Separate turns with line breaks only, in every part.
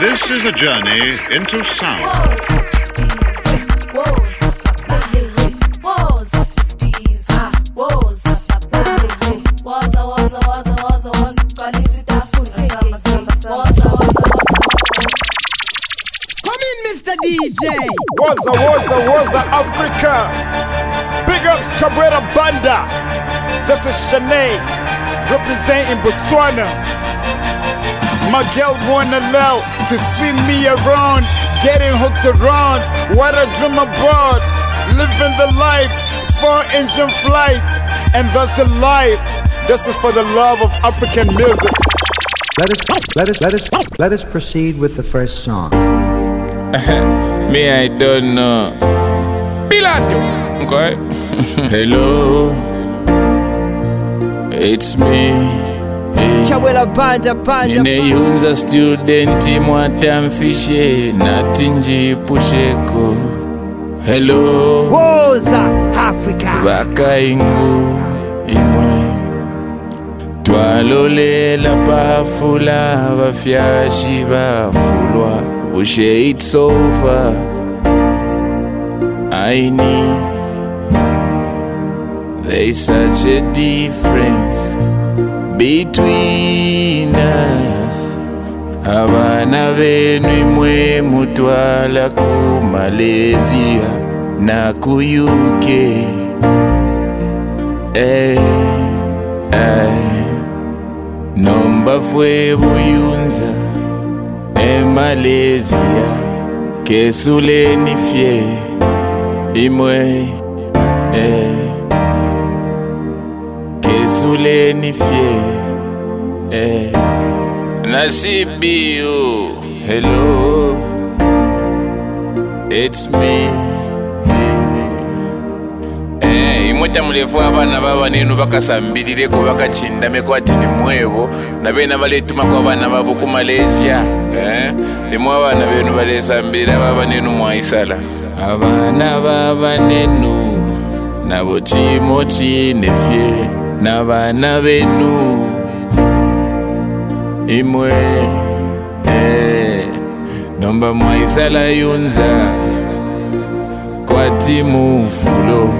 This is a journey into sound.
Come in, Mr. DJ.
Waza, waza, waza, Africa. Big ups, Cabrera Banda. This is Shanae, representing Botswana. My girl wanna love to see me around, getting hooked around. What I dream about, living the life, four engine flight, and that's the life. This is for the love of African music.
Let us let us let us let us proceed with the first song.
Me, I don't know. Pilato. Okay. Hello. It's me.
shabwera panja panja
ndineyunza studenti mwatamfishe natinjipusheko helo
woza africa
vakaingu imwe. Twalolela pafula vafyashi vafulwa ushe it's over. Aini. There's such a difference. Between us abana benu imwe mutwala ku Malaysia na ku UK eh, eh. nomba fwe buyunza eMalaysia kesuleni fye imwe eh. Kesuleni fye eh. nasibiu hello. It's me. Eh, imweta mulefu abana babanenu bakasambilireko bakachindameko ati ni mwebo. Nabena baletumako abana babo ku malaysia. Eh, abana benu balesambirira babanenu mwaisala abana babanenu nabo chimo chinefye nabana benu. Imwe eh, nomba mwaisala yunza. Kwati mufulo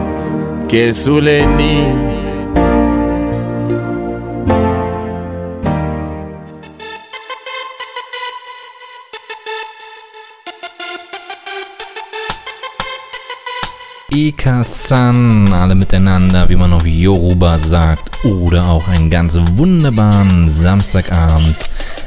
kesuleni
Ika-san, alle miteinander, wie man auf Yoruba sagt, oder auch einen ganz wunderbaren Samstagabend.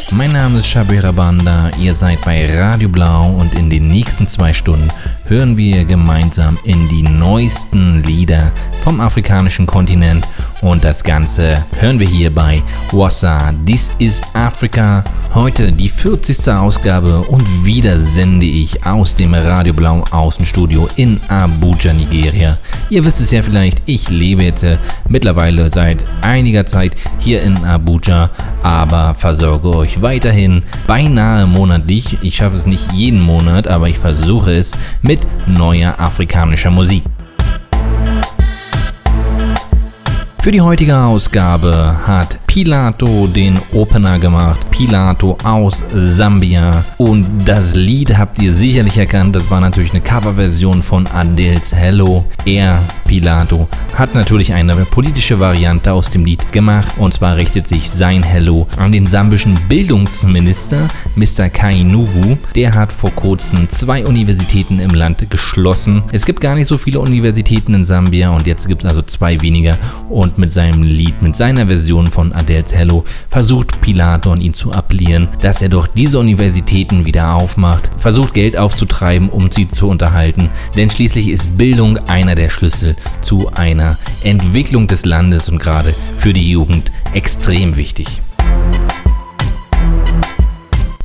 Mein Name ist Shabira Banda, ihr seid bei Radio Blau und in den nächsten zwei Stunden hören wir gemeinsam in die neuesten Lieder vom afrikanischen Kontinent und das Ganze hören wir hier bei Wassa. This is Africa. Heute die 40. Ausgabe und wieder sende ich aus dem Radio Blau Außenstudio in Abuja, Nigeria. Ihr wisst es ja vielleicht, ich lebe jetzt äh, mittlerweile seit einiger Zeit hier in Abuja, aber versorge euch weiterhin beinahe monatlich. Ich schaffe es nicht jeden Monat, aber ich versuche es mit neuer afrikanischer Musik. Für die heutige Ausgabe hat Pilato den Opener gemacht. Pilato aus Sambia. Und das Lied habt ihr sicherlich erkannt. Das war natürlich eine Coverversion von Adels Hello. Er, Pilato, hat natürlich eine politische Variante aus dem Lied gemacht. Und zwar richtet sich sein Hello an den sambischen Bildungsminister, Mr. Kainugu. Der hat vor kurzem zwei Universitäten im Land geschlossen. Es gibt gar nicht so viele Universitäten in Sambia und jetzt gibt es also zwei weniger. Und mit seinem Lied, mit seiner Version von Adels Hello, versucht Pilato an ihn zu appellieren, dass er doch diese Universitäten wieder aufmacht, versucht Geld aufzutreiben, um sie zu unterhalten, denn schließlich ist Bildung einer der Schlüssel zu einer Entwicklung des Landes und gerade für die Jugend extrem wichtig.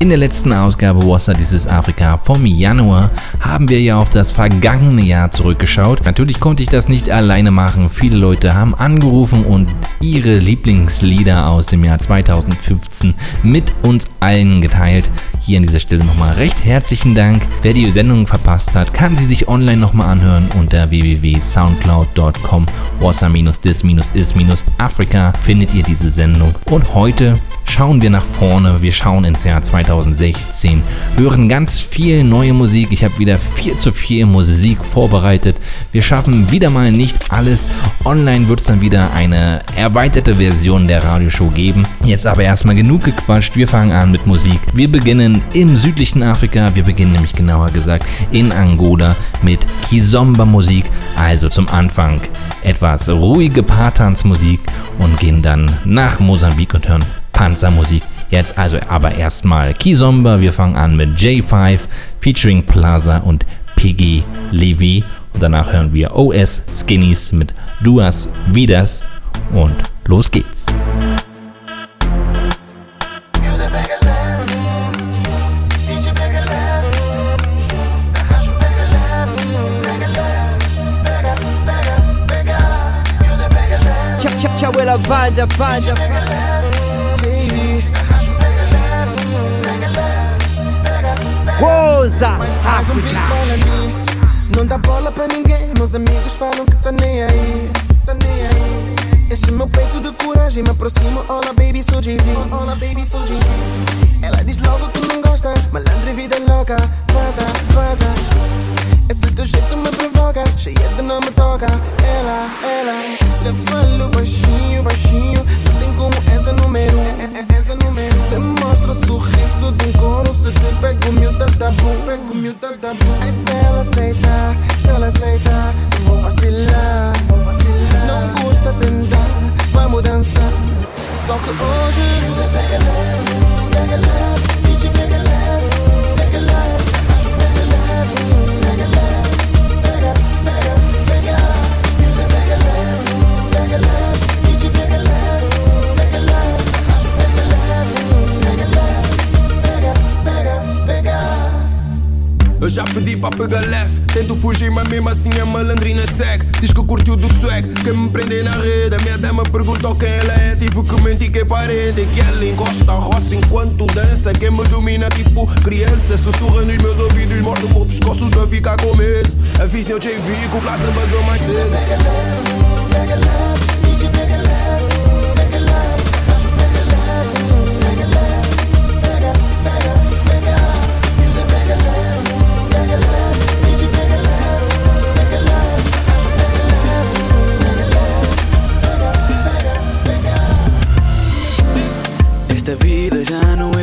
In der letzten Ausgabe Wassa dieses Afrika vom Januar haben wir ja auf das vergangene Jahr zurückgeschaut. Natürlich konnte ich das nicht alleine machen. Viele Leute haben angerufen und ihre Lieblingslieder aus dem Jahr 2015 mit uns allen geteilt. Hier an dieser Stelle nochmal recht herzlichen Dank. Wer die Sendung verpasst hat, kann sie sich online nochmal anhören unter www.soundcloud.com. Wassa-dis-is-afrika findet ihr diese Sendung. Und heute schauen wir nach vorne, wir schauen ins Jahr 2016, hören ganz viel neue Musik. Ich habe wieder viel zu viel Musik vorbereitet. Wir schaffen wieder mal nicht alles. Online wird es dann wieder eine erweiterte Version der Radioshow geben. Jetzt aber erstmal genug gequatscht. Wir fangen an mit Musik. Wir beginnen im südlichen Afrika. Wir beginnen nämlich genauer gesagt in Angola mit Kizomba Musik. Also zum Anfang etwas ruhige Paartanzmusik und gehen dann nach Mosambik und hören Panzermusik. Jetzt also aber erstmal Kizomba. Wir fangen an mit J5 featuring Plaza und Piggy Levy. Und danach hören wir OS Skinnies mit Duas Vidas. Und los geht's.
Chawela banda banda Woza África
Não dá bola pra ninguém, meus amigos falam que tá nem aí, tá nem aí. Este meu peito de coragem me aproximo, olá baby, sou JV, olá baby, sou JV. Ela diz logo que não gosta, malandro e vida louca, vaza, vaza. Esse teu jeito me provoca, cheia de não me toca. Ela, ela, le falo baixinho, baixinho, não tem como essa número, é, é, é, essa número. Me mostra o sorriso de coro, se te pego miúda tá bom, pego miúda tá bom. Ai se ela aceita, se ela aceita, vou vacilar, vou vacilar. Não custa tentar, vamos dançar. Só que hoje, pega pega DJ pega
Eu já pedi pra pegar leve. Tento fugir, mas mesmo assim a malandrina segue Diz que curtiu do swag. Quer me prender na rede A minha dama perguntou quem ela é. Tive que mentir que é parente Que ela encosta a roça enquanto dança. Quem me domina tipo criança Sussurra nos meus ouvidos. Morde o meu pescoço pra ficar com medo. Avisem o JV que o Plaza vazou mais cedo.
Pega leve, pega leve,
Esta vida já não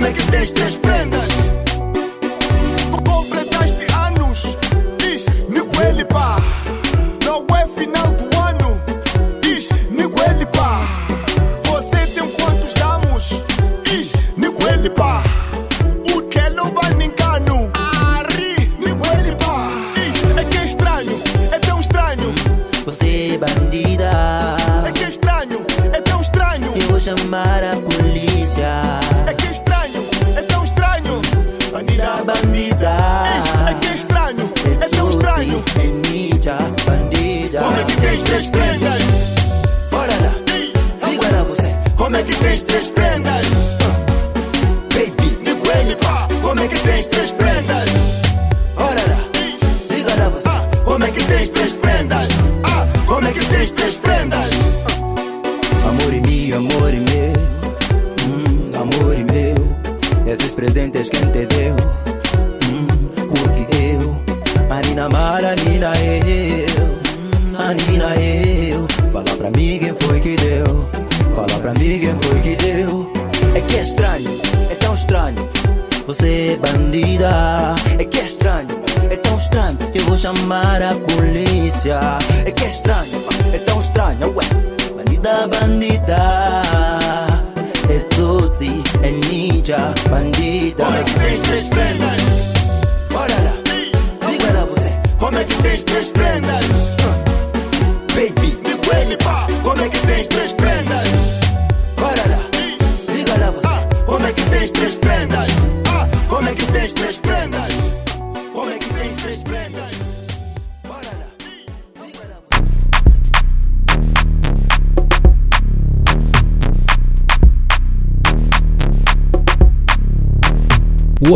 como que tens três prendas?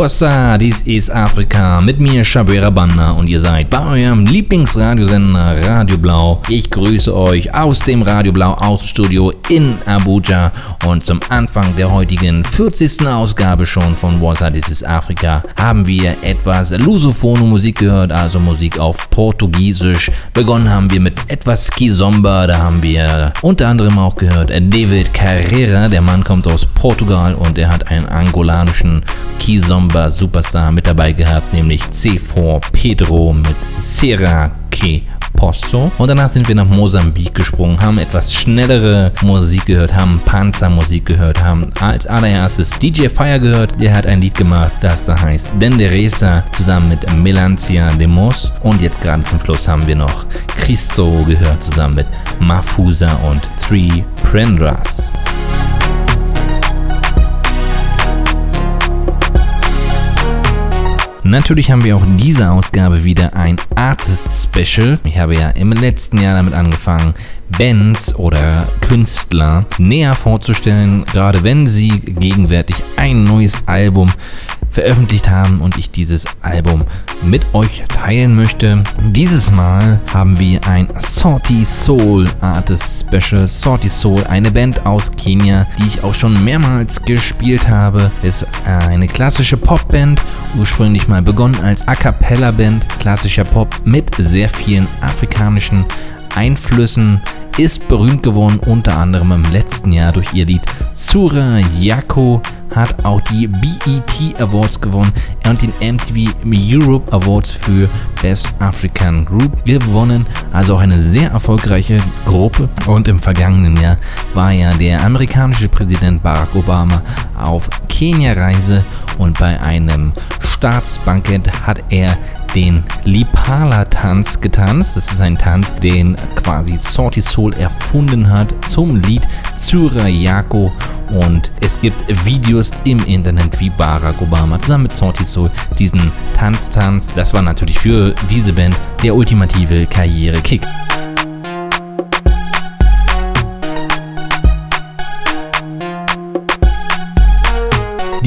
Up? Dies ist Afrika mit mir, Shabera Banda und ihr seid bei eurem Lieblingsradiosender Radio Blau. Ich grüße euch aus dem Radio Blau Außenstudio in Abuja und zum Anfang der heutigen 40. Ausgabe schon von up? Dies ist Afrika haben wir etwas lusophone Musik gehört, also Musik auf Portugiesisch. Begonnen haben wir mit etwas Kizomba, da haben wir unter anderem auch gehört David Carrera, der Mann kommt aus Portugal und er hat einen angolanischen Kizomba Superstar mit dabei gehabt, nämlich C4 Pedro mit Serra Que Posto. Und danach sind wir nach Mosambik gesprungen, haben etwas schnellere Musik gehört, haben Panzermusik gehört, haben als allererstes DJ Fire gehört. Der hat ein Lied gemacht, das da heißt Denderesa zusammen mit Melancia de Mos. Und jetzt gerade zum Schluss haben wir noch Christo gehört zusammen mit Mafusa und Three Prendras. Natürlich haben wir auch diese Ausgabe wieder ein Artist Special. Ich habe ja im letzten Jahr damit angefangen, Bands oder Künstler näher vorzustellen, gerade wenn sie gegenwärtig ein neues Album veröffentlicht haben und ich dieses Album mit euch teilen möchte. Dieses Mal haben wir ein Salty Soul Artist Special. Salty Soul, eine Band aus Kenia, die ich auch schon mehrmals gespielt habe, ist eine klassische Popband, ursprünglich mal begonnen als A Cappella Band, klassischer Pop mit sehr vielen afrikanischen Einflüssen ist berühmt geworden, unter anderem im letzten Jahr durch ihr Lied Sura Yako, hat auch die BET Awards gewonnen und den MTV Europe Awards für Best African Group gewonnen. Also auch eine sehr erfolgreiche Gruppe. Und im vergangenen Jahr war ja der amerikanische Präsident Barack Obama auf Kenia-Reise und bei einem Staatsbankett hat er den Lipala-Tanz getanzt. Das ist ein Tanz, den quasi Salty Soul erfunden hat zum Lied Surayako. Und es gibt Videos im Internet, wie Barack Obama zusammen mit Soul diesen Tanz tanzt. Das war natürlich für diese Band der ultimative Karrierekick.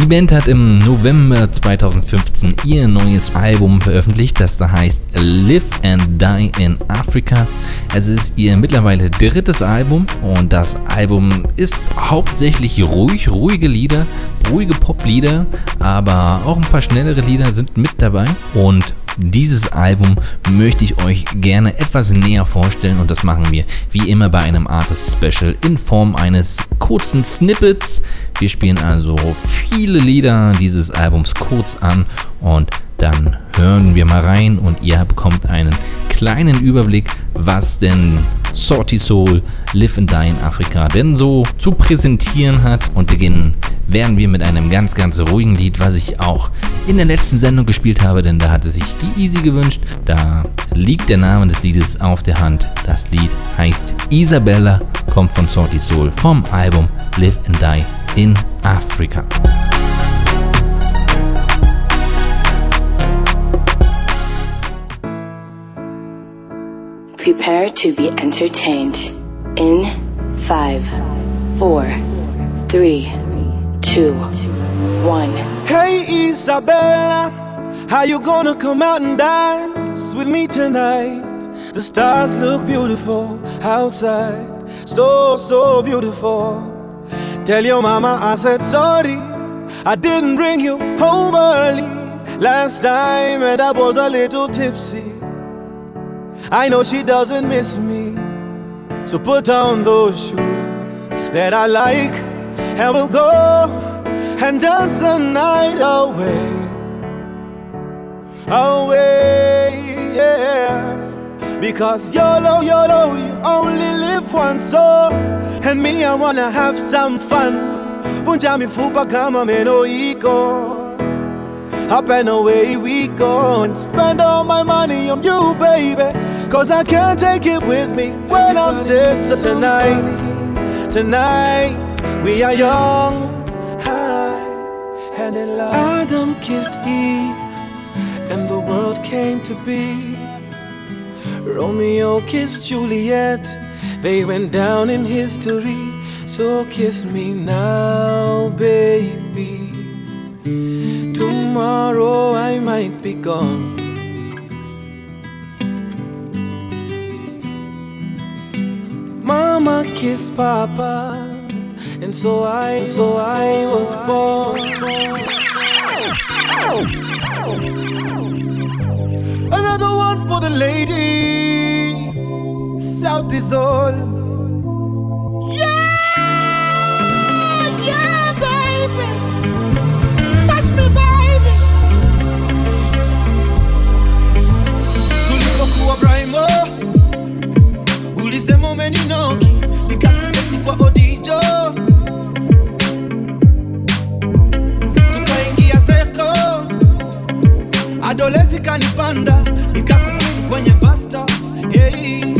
Band hat im November 2015 ihr neues Album veröffentlicht, das da heißt Live and Die in Africa. Es ist ihr mittlerweile drittes Album und das Album ist hauptsächlich ruhig, ruhige Lieder, ruhige Poplieder, aber auch ein paar schnellere Lieder sind mit dabei und dieses Album möchte ich euch gerne etwas näher vorstellen und das machen wir wie immer bei einem Artist Special in Form eines kurzen Snippets. Wir spielen also viele Lieder dieses Albums kurz an und dann hören wir mal rein und ihr bekommt einen kleinen Überblick, was denn Salty Soul Live and Die in Afrika denn so zu präsentieren hat. Und beginnen werden wir mit einem ganz, ganz ruhigen Lied, was ich auch in der letzten Sendung gespielt habe, denn da hatte sich die Easy gewünscht. Da liegt der Name des Liedes auf der Hand. Das Lied heißt Isabella, kommt von Salty Soul vom Album Live and Die in Afrika.
Prepare to be entertained in five, four, three, two, one.
Hey Isabella, how you gonna come out and dance with me tonight? The stars look beautiful outside, so so beautiful. Tell your mama I said sorry, I didn't bring you home early. Last time and I was a little tipsy. I know she doesn't miss me, so put on those shoes that I like, and we'll go and dance the night away. Away, yeah. Because YOLO, YOLO, you only live once, so. And me, I wanna have some fun.
vunja mifupa kama meno Up and away we go and spend all my money on you, baby. Cause I can't take it with me when I'm dead. So tonight, tonight, we are young, high, and in love. Adam kissed Eve, and the world came to be. Romeo kissed Juliet, they went down in history. So kiss me now, baby. Tomorrow I might be gone. Mama kissed Papa, and so I, and so I was born. Another one for the ladies. South is all. Adolezi kanipanda nikakubusu kwenye basta hey.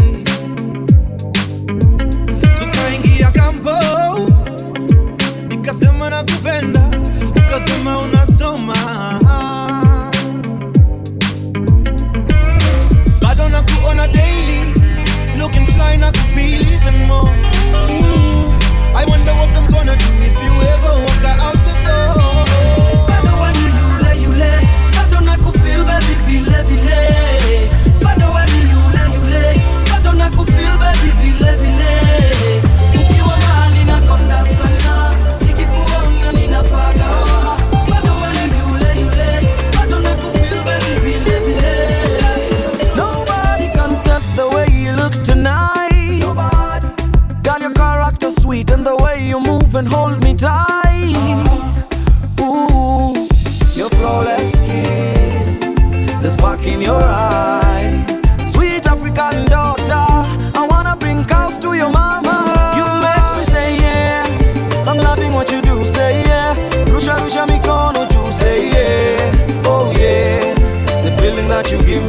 Move and hold me tight. Ooh, your flawless skin, the spark in your eye. Sweet African daughter, I wanna bring cows to your mama. You make me say yeah, I'm loving what you do. Say yeah, rusha rusha mikono juu. Say yeah, oh yeah, this feeling that you give me.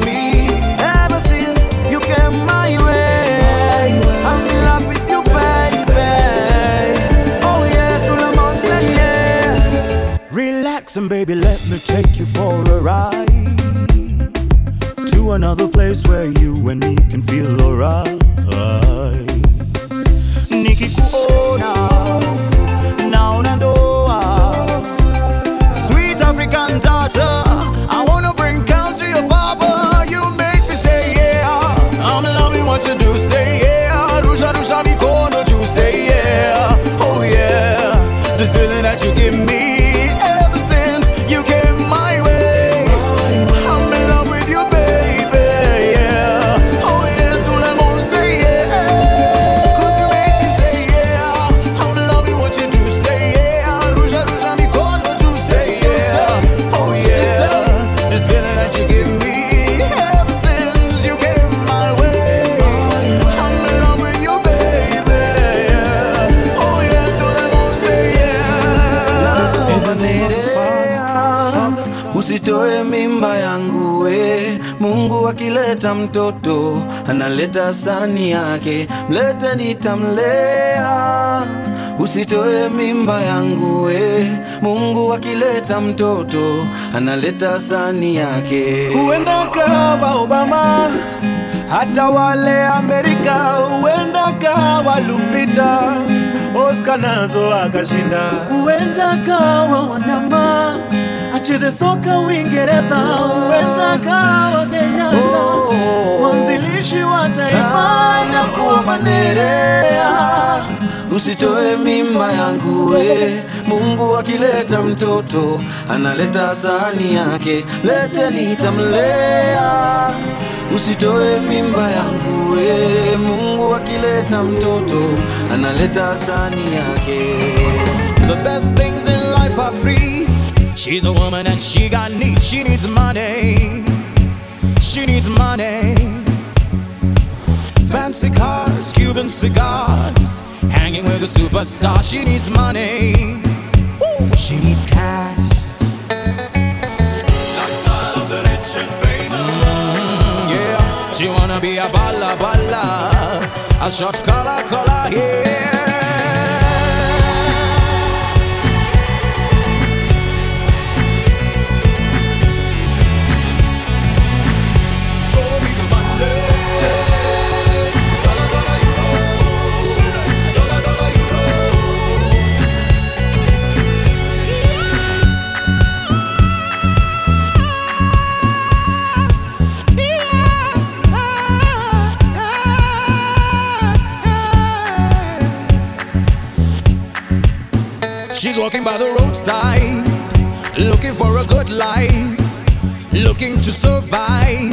Nitamlea. Usitoe mimba yangu we. Mungu akileta mtoto analeta sani yake. Huenda kawa obama hata wale amerika. Huenda kawa lupita oscar nazo akashinda.
Huenda kawa wanama acheze soka Uingereza, huenda kawa Kenyatta mwanzilishi wa taifa na kuwa Mandela.
usitoe mimba yangu we mungu akileta mtoto analeta sani yake lete nitamlea usitoe mimba yangu we mungu akileta mtoto analeta sani yake
The best things in life are free. She's a woman and she got needs. She needs money. She needs money. Fancy cars, Cuban cigars, hanging with a superstar, she needs money. Woo, she needs cash. Lifestyle of the rich and famous. yeah, she wanna be a balla balla, a shot collar collar, yeah. Walking by the roadside, looking for a good life, looking to survive.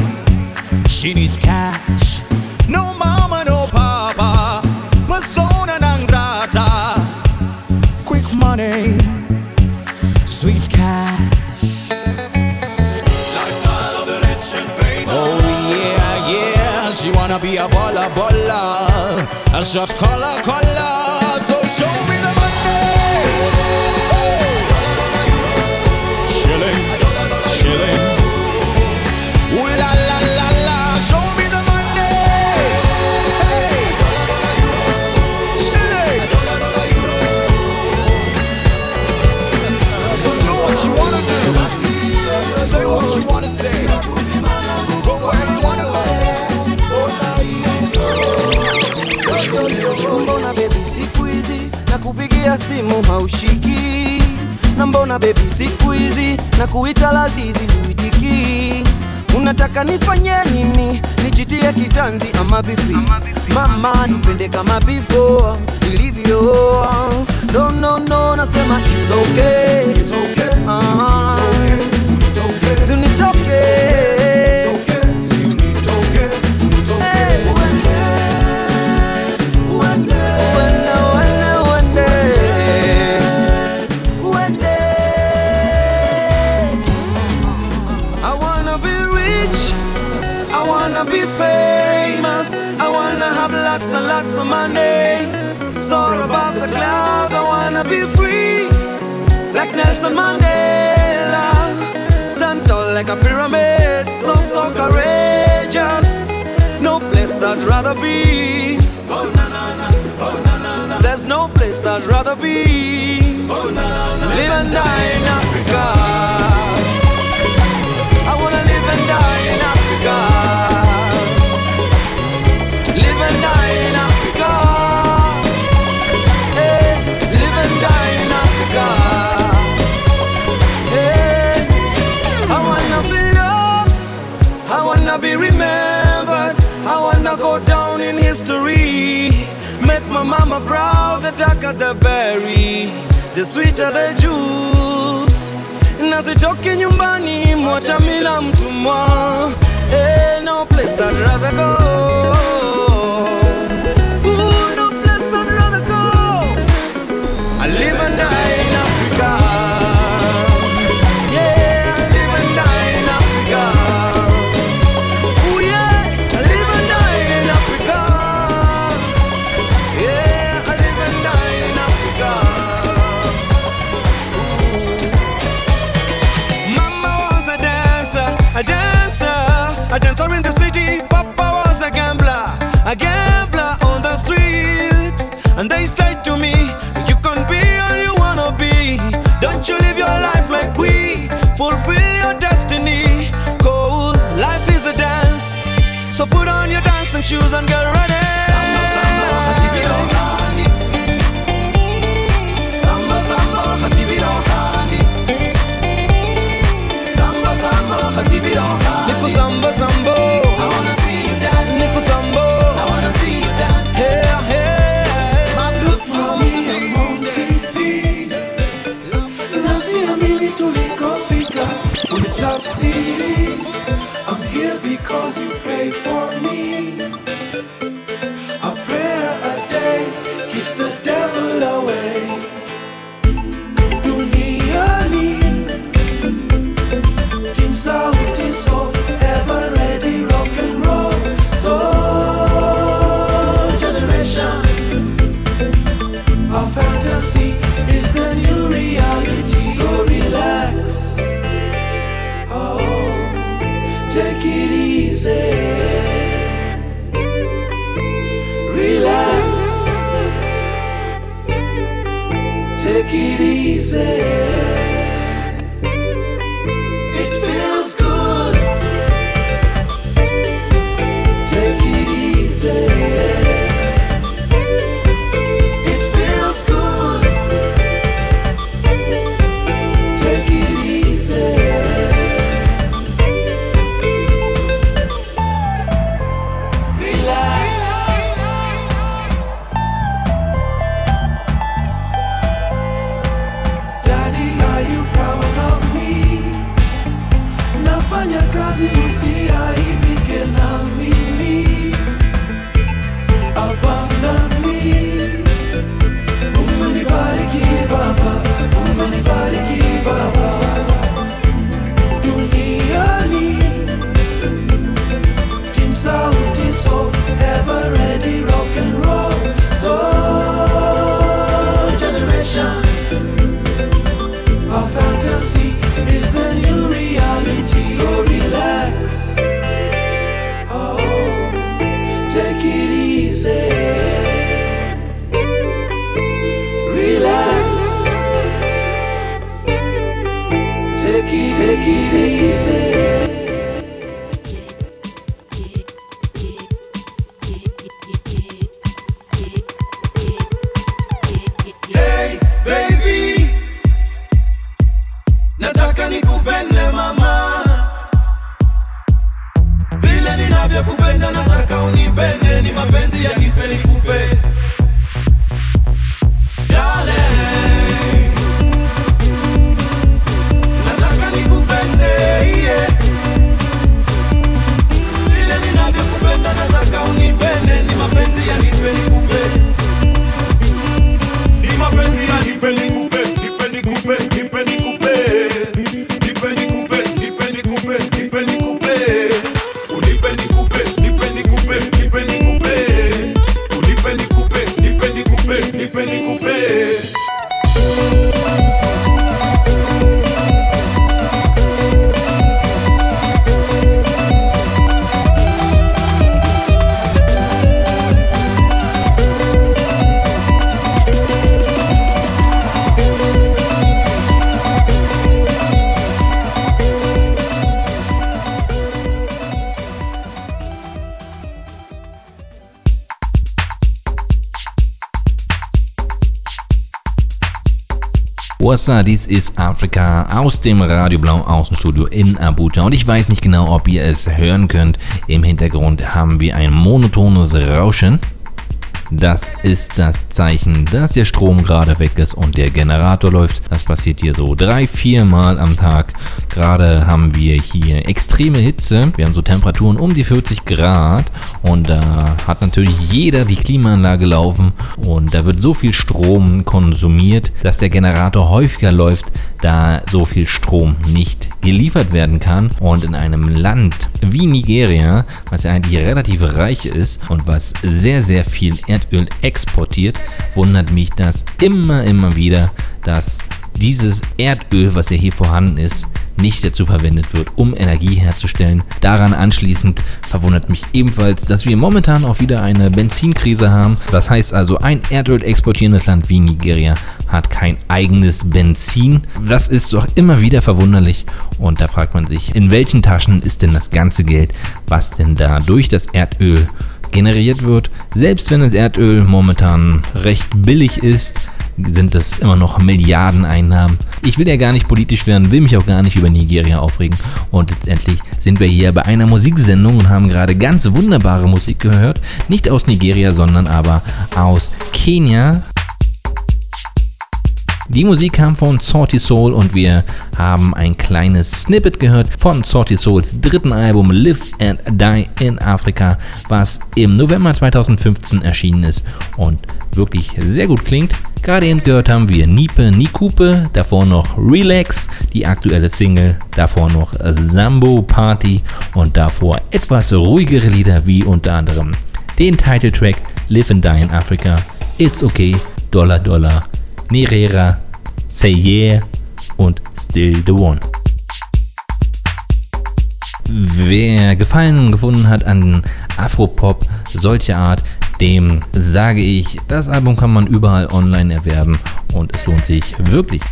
She needs cash, no mama, no papa, persona non grata. Quick money, sweet cash. Lifestyle of the rich and famous. Oh yeah, yeah, she wanna be a baller, baller, a shot caller, caller. So show me
hizi kupigia simu haushiki. Na mbona bebi siku hizi na kuita lazizi huitiki? Unataka nifanye nini? Nijitie kitanzi ama vipi? Mama nipende kama before ilivyo. No no no nasema it's okay it's okay. Uh-huh. Sinitoke. Sweeter the juice. Na sitoki nyumbani, mwacha mila mtumwa. Hey, no place I'd rather go.
I'm
gonna Up, dies ist Afrika aus dem Radio Blau Außenstudio in Abuja und ich weiß nicht genau, ob ihr es hören könnt. Im Hintergrund haben wir ein monotones Rauschen. Das ist das Zeichen, dass der Strom gerade weg ist und der Generator läuft. Das passiert hier so drei, vier Mal am Tag. Gerade haben wir hier extreme Hitze. Wir haben so Temperaturen um die 40 Grad und da hat natürlich jeder die Klimaanlage laufen und da wird so viel Strom konsumiert, dass der Generator häufiger läuft, da so viel Strom nicht geliefert werden kann. Und in einem Land wie Nigeria, was ja eigentlich relativ reich ist und was sehr, sehr viel Erdöl exportiert, wundert mich das immer, immer wieder, dass dieses Erdöl, was ja hier vorhanden ist, nicht dazu verwendet wird, um Energie herzustellen. Daran anschließend verwundert mich ebenfalls, dass wir momentan auch wieder eine Benzinkrise haben. Das heißt also, ein Erdöl exportierendes Land wie Nigeria hat kein eigenes Benzin. Das ist doch immer wieder verwunderlich und da fragt man sich, in welchen Taschen ist denn das ganze Geld, was denn da durch das Erdöl generiert wird. Selbst wenn das Erdöl momentan recht billig ist, sind es immer noch Milliardeneinnahmen. Ich will ja gar nicht politisch werden, will mich auch gar nicht über Nigeria aufregen. Und letztendlich sind wir hier bei einer Musiksendung und haben gerade ganz wunderbare Musik gehört. Nicht aus Nigeria, sondern aber aus Kenia. Die Musik kam von Salty Soul und wir haben ein kleines Snippet gehört von Salty Souls dritten Album Live and Die in Afrika, was im November 2015 erschienen ist und wirklich sehr gut klingt. Gerade eben gehört haben wir Nipe Nikupe, davor noch Relax, die aktuelle Single, davor noch Sambo Party und davor etwas ruhigere Lieder wie unter anderem den Titeltrack Live and Die in Africa, It's Okay, Dollar Dollar, Nerera, Say Yeah und Still the One. Wer Gefallen gefunden hat an Afropop solcher Art, dem sage ich, das Album kann man überall online erwerben
und es lohnt sich wirklich.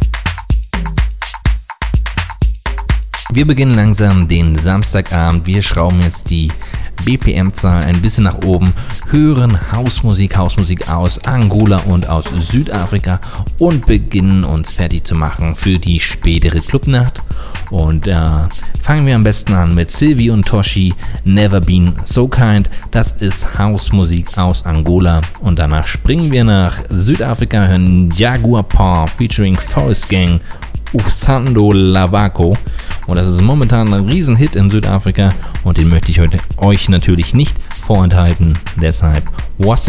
Wir beginnen langsam den Samstagabend. Wir schrauben jetzt die BPM-Zahl ein bisschen nach oben, hören Hausmusik, Hausmusik aus Angola und aus Südafrika und beginnen uns fertig zu machen für die spätere Clubnacht. Und äh, fangen wir am besten an mit Sylvie und Toshi, Never Been So Kind. Das ist Hausmusik aus Angola. Und danach springen wir nach Südafrika, hören Jaguar Paw featuring Forest Gang Usando Lavako. Und das ist momentan ein Riesenhit in Südafrika und den möchte ich heute euch natürlich nicht vorenthalten. Deshalb, what's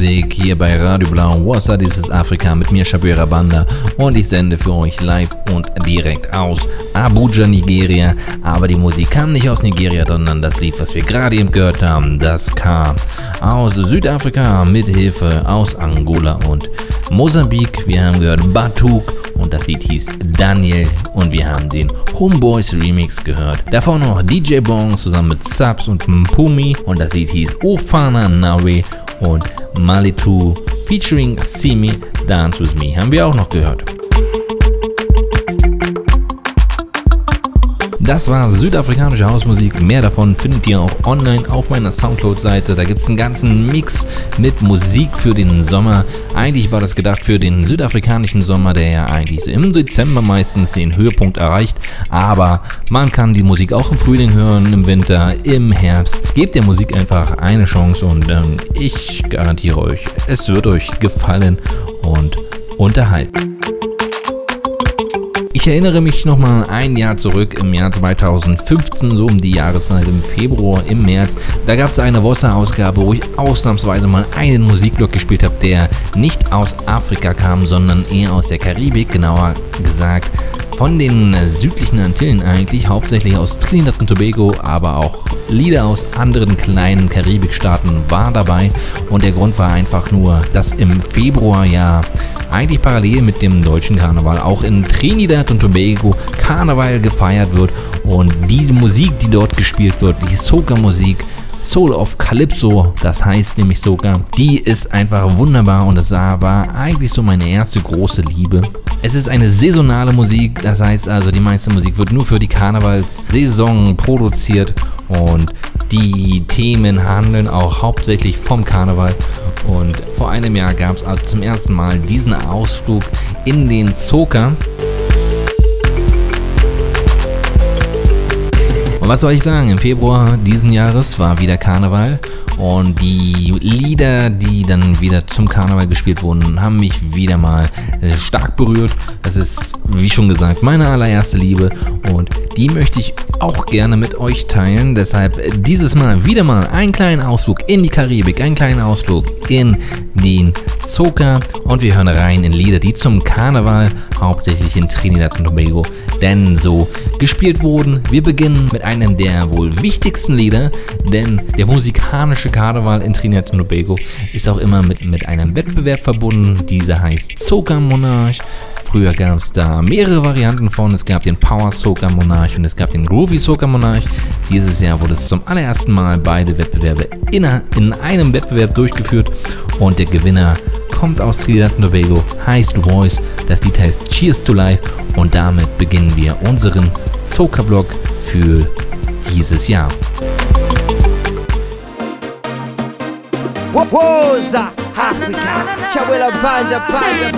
Hausmusik hier bei Radio Blau. Wassa, dieses Afrika mit mir, Shabira Banda. Und ich sende für euch live und direkt aus Abuja, Nigeria. Aber die Musik kam nicht aus Nigeria, sondern das Lied, was wir gerade eben gehört haben, das kam aus Südafrika mit Hilfe aus Angola und Mosambik. Wir haben gehört Batuk und das Lied hieß Daniel und wir haben den Homeboys Remix gehört. Davor noch DJ Bong zusammen mit Subs und Mpumi und das Lied hieß Ofana Nawe und Malitu featuring Simi Dance With Me haben wir auch noch gehört. Das war südafrikanische Hausmusik. Mehr davon findet ihr auch online auf meiner Soundcloud-Seite. Da gibt es einen ganzen Mix mit Musik für den Sommer. Eigentlich war das gedacht für den südafrikanischen Sommer, der ja eigentlich im Dezember meistens den Höhepunkt erreicht. Aber man kann die Musik auch im Frühling hören, im Winter, im Herbst. Gebt der Musik einfach eine Chance und ähm, ich garantiere euch, es wird euch gefallen und unterhalten. Ich erinnere mich nochmal ein Jahr zurück im Jahr 2015, so um die Jahreszeit im Februar, im März. Da gab es eine Wasser-Ausgabe, wo ich ausnahmsweise mal einen Musikblock gespielt habe, der nicht aus Afrika kam, sondern eher aus der Karibik, genauer gesagt von den südlichen Antillen eigentlich, hauptsächlich aus Trinidad und Tobago, aber auch Lieder aus anderen kleinen Karibikstaaten war dabei. Und der Grund war einfach nur, dass im Februar ja eigentlich parallel mit dem deutschen Karneval auch in Trinidad und Tobago Karneval gefeiert wird und diese Musik, die dort gespielt wird, die Soca-Musik, Soul of Calypso, das heißt nämlich sogar, die ist einfach wunderbar und es war eigentlich so meine erste große Liebe. Es ist eine saisonale Musik, das heißt also, die meiste Musik wird nur für die Karnevalssaison produziert und die Themen handeln auch hauptsächlich vom Karneval. Und vor einem Jahr gab es also zum ersten Mal diesen Ausflug in den Zoker. Was soll ich sagen? Im Februar diesen Jahres war wieder Karneval und die Lieder, die dann wieder zum Karneval gespielt wurden, haben mich wieder mal äh, stark berührt. Das ist, wie schon gesagt, meine allererste Liebe und die möchte ich auch gerne mit euch teilen. Deshalb dieses Mal wieder mal einen kleinen Ausflug in die Karibik, einen kleinen Ausflug in den Zoka und wir hören rein in Lieder, die zum Karneval hauptsächlich in Trinidad und Tobago denn so gespielt wurden. Wir beginnen mit einem der wohl wichtigsten Lieder, denn der Karneval in Trinidad und Tobago ist auch immer mit, mit einem Wettbewerb verbunden. Dieser heißt Zoka Monarch. Früher gab es da mehrere Varianten von. Es gab den Power Soca Monarch und es gab den Groovy Soca Monarch. Dieses Jahr wurde es zum allerersten Mal beide Wettbewerbe in, in einem Wettbewerb durchgeführt und der Gewinner kommt aus Trinidad und Tobago, heißt Voice. Das Lied heißt Cheers to Life und damit beginnen wir unseren Soca-Blog für dieses Jahr.
Woza Africa, Chawela Panja Panja.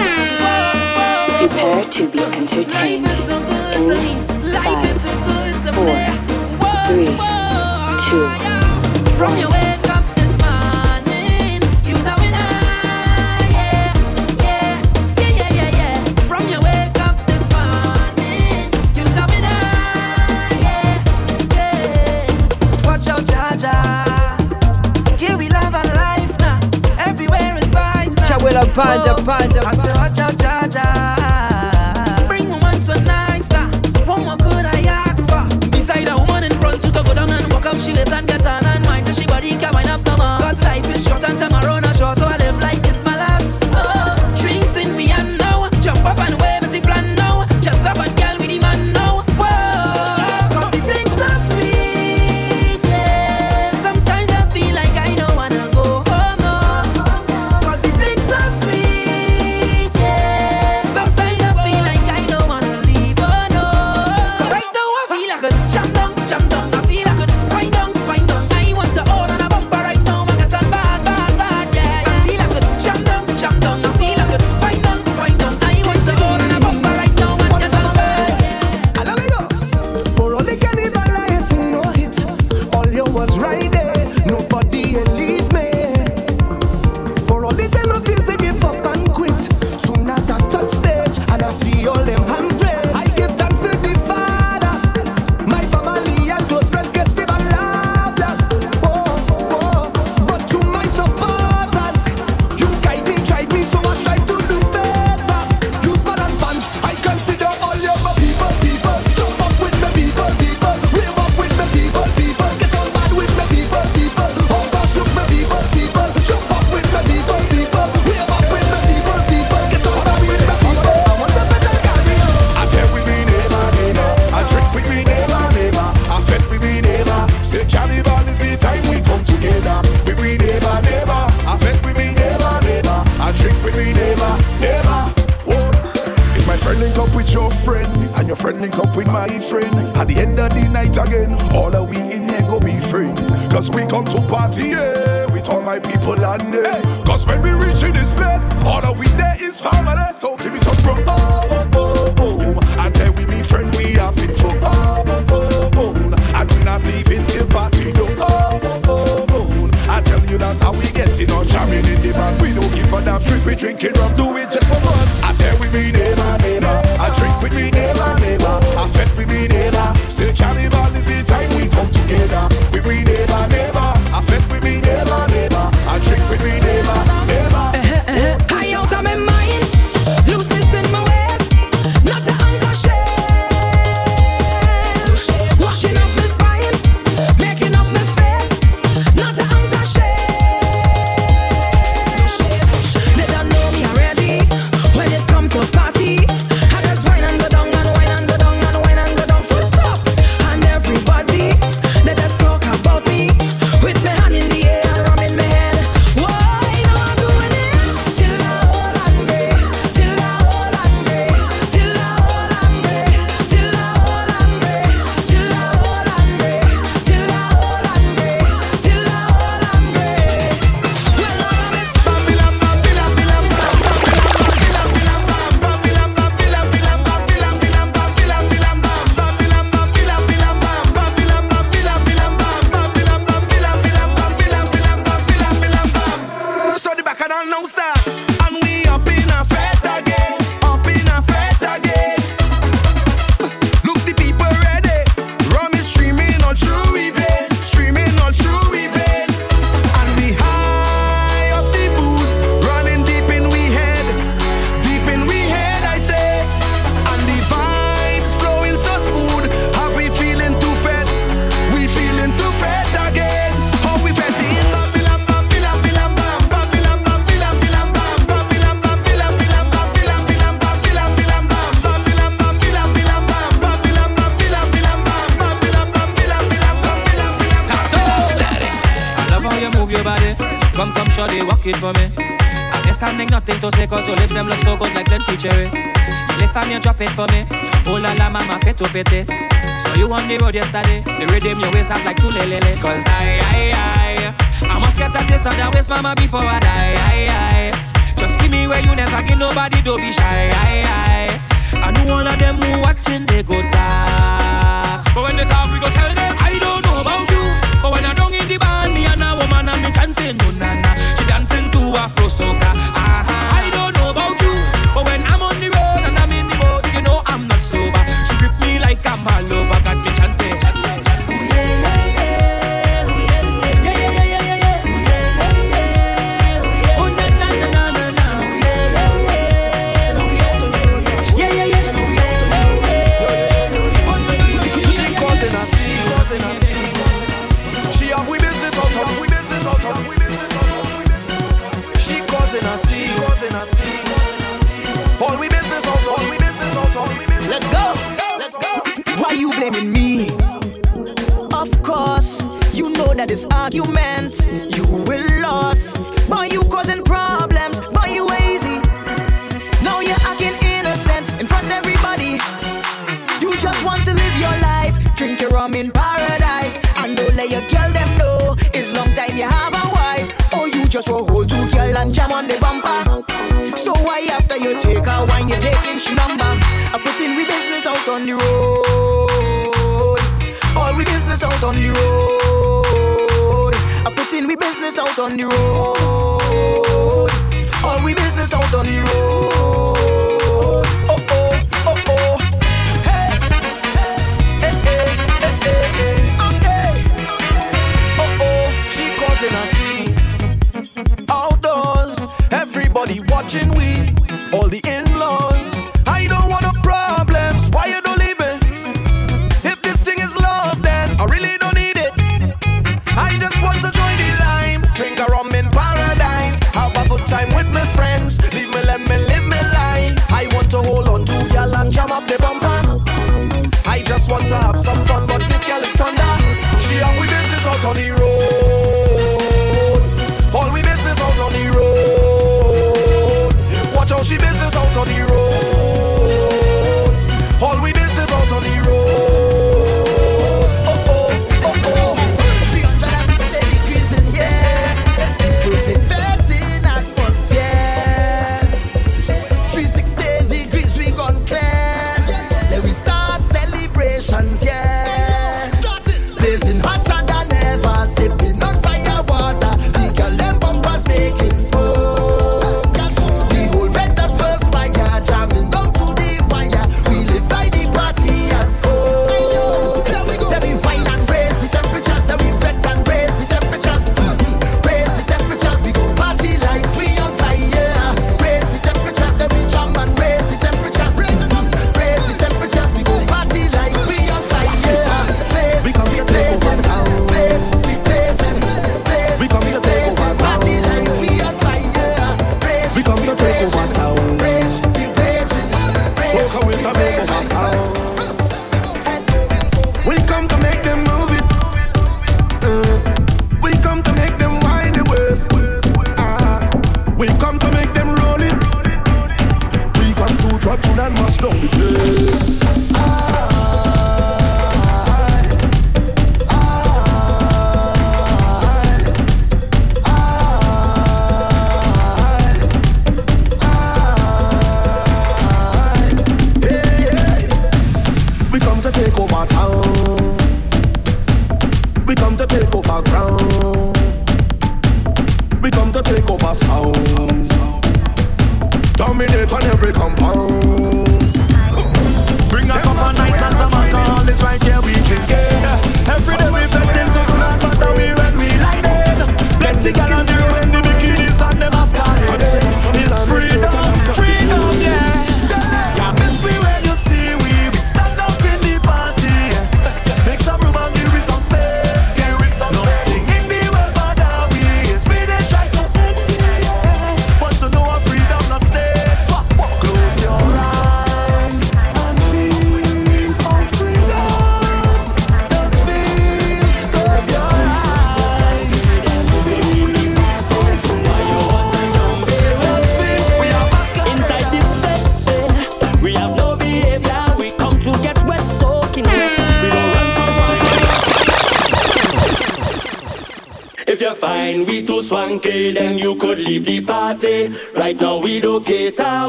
Prepare to be entertained in five, four, three, two,
From la
panja, panja, panja.
I say, watch out, cha, cha. Bring woman so nice,
lah. What more could I ask for? Beside a
woman in front, to go down and
walk up, she waist and get on and mind. She
body can wind up historia estaré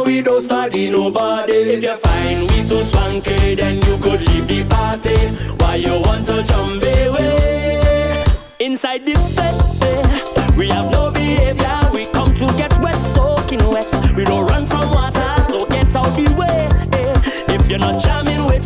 we
don't
study nobody. If you're fine, we too swanky, then you could leave the party. Why you want to jump away?
Inside this bed, we have no behavior. We come to get wet, soaking wet. We don't run from water, so get out the way. If you're not jamming with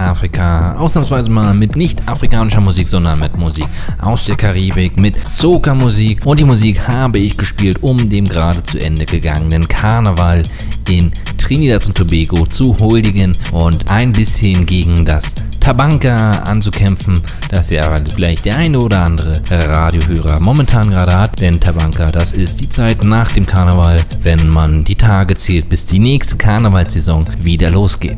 Afrika. Ausnahmsweise mal mit nicht afrikanischer Musik, sondern mit Musik aus der Karibik, mit Soca-Musik. Und die Musik habe ich gespielt, um dem gerade zu Ende gegangenen Karneval in Trinidad und Tobago zu huldigen und ein bisschen gegen das Tabanka anzukämpfen, das ja vielleicht der eine oder andere Radiohörer momentan gerade hat. Denn Tabanka, das ist die Zeit nach dem Karneval, wenn man die Tage zählt, bis die nächste Karnevalssaison wieder losgeht.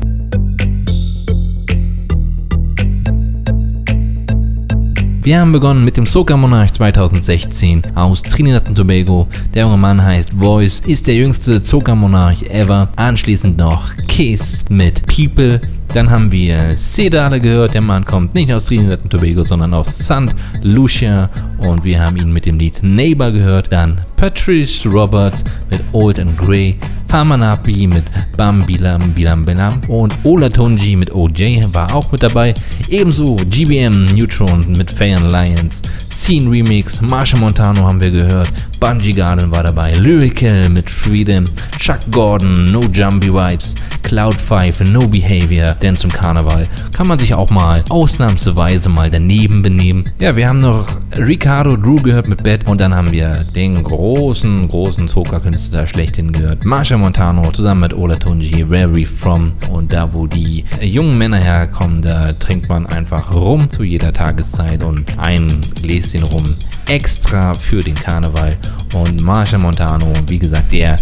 Wir haben begonnen mit dem Soca Monarch 2016 aus Trinidad und Tobago. Der junge Mann heißt Voice, ist der jüngste Soca Monarch ever. Anschließend noch Kiss mit People. Dann haben wir Sedale gehört. Der Mann kommt nicht aus Trinidad und Tobago, sondern aus St. Lucia. Und wir haben ihn mit dem Lied Neighbor gehört. Dann Patrice Roberts mit Old and Grey. Famanapi mit Bam Bilam Bilam Bilam und Olatunji mit OJ war auch mit dabei. Ebenso GBM Neutron mit Fayan Lions, Scene Remix, Marsha Montano haben wir gehört, Bungie Garden war dabei, Lyrical mit Freedom, Chuck Gordon, No Jumpy Vibes, Cloud 5, No Behavior, denn zum Karneval. Kann man sich auch mal ausnahmsweise mal daneben benehmen. Ja, wir haben noch Ricardo Drew gehört mit Bad und dann haben wir den großen, großen Soca-Künstler schlechthin gehört, Marsha Montano zusammen mit Ola Tunji, We From. Und da wo die jungen Männer herkommen, da trinkt man einfach rum zu jeder Tageszeit und ein Gläschen rum extra für den Karneval. Und Marsha Montano, wie gesagt, der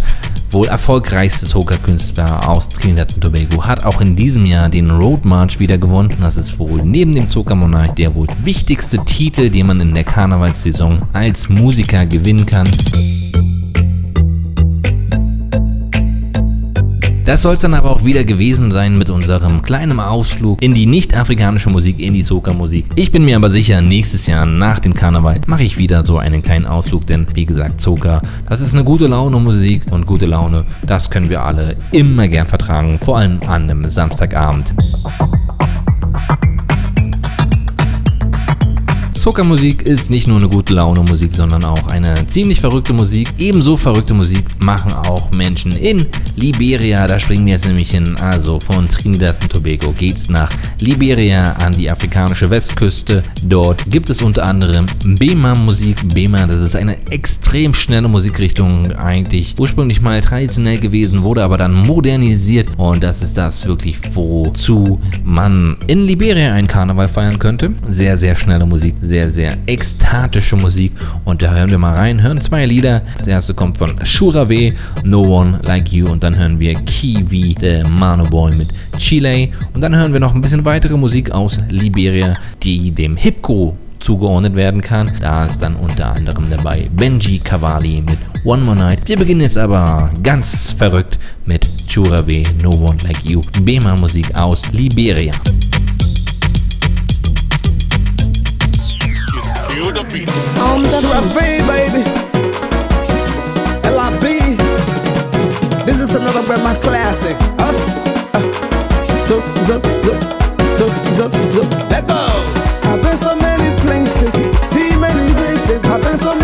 wohl erfolgreichste Soca-Künstler aus Trinidad und Tobago, hat auch in diesem Jahr den Road March wieder gewonnen. Das ist wohl neben dem Soca Monarch der wohl wichtigste Titel, den man in der Karnevalssaison als Musiker gewinnen kann. Das soll es dann aber auch wieder gewesen sein mit unserem kleinen Ausflug in die nicht-afrikanische Musik, in die Soca-Musik. Ich bin mir aber sicher, nächstes Jahr nach dem Karneval mache ich wieder so einen kleinen Ausflug, denn wie gesagt, Soca, das ist eine gute Laune Musik und gute Laune, das können wir alle immer gern vertragen, vor allem an einem Samstagabend. Soca-Musik ist nicht nur eine gute Laune-Musik, sondern auch eine ziemlich verrückte Musik. Ebenso verrückte Musik machen auch Menschen in Liberia. Da springen wir jetzt nämlich hin. Also von Trinidad und Tobago geht's nach Liberia an die afrikanische Westküste. Dort gibt es unter anderem Bema-Musik. Bema, das ist eine extrem schnelle Musikrichtung. Eigentlich ursprünglich mal traditionell gewesen, wurde aber dann modernisiert. Und das ist das wirklich, wozu man in Liberia einen Karneval feiern könnte. Sehr, sehr schnelle Musik sehr ekstatische Musik. Und da hören wir mal rein, hören zwei Lieder. Das erste kommt von Shura W, No One Like You. Und dann hören wir Kiwi, der Mano Boy mit Chile. Und dann hören wir noch ein bisschen weitere Musik aus Liberia, die dem Hipco zugeordnet werden kann. Da ist dann unter anderem dabei Benji Cavalli mit One More Night. Wir beginnen jetzt aber ganz verrückt mit Chura W, No One Like You, Bema Musik aus Liberia.
Suave, baby. LIB. This is another Bema classic. Huh? Uh, so, so, so, so, so, so. Let go. I've been so many places, see many faces. I've been so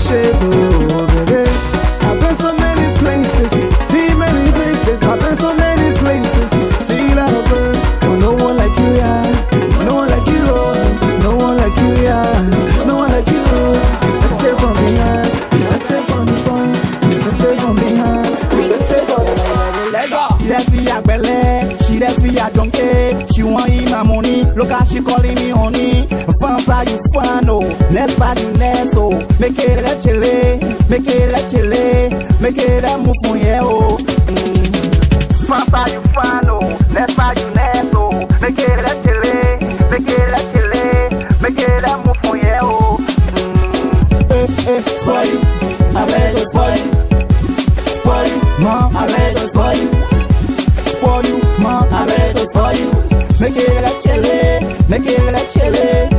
She oh baby. I've been so many places, see many places. I've been so many places, see a lot of birds, but no one like you, yeah. No one like you, oh. No one like you, yeah. No one like you, oh. You sexy from behind, you sexy from the front, you sexy from behind, you sexy from the front.
She left me a belly, she left me a donkey. She want eat my money, look how she calling me honey. Fun by you fun, oh, next by you next, oh. Make it that chile, make it that chile, make it that move for you. Mapa you follow, that's why you neto, make it that chile, make it that chile, make it that move for you. Eh eh, spoil you, I read the spoil you, spoil you, mom, I read the spoil you, spoil you,
mom, I read the
spoil you, make
it that
chile, make it
that
chile.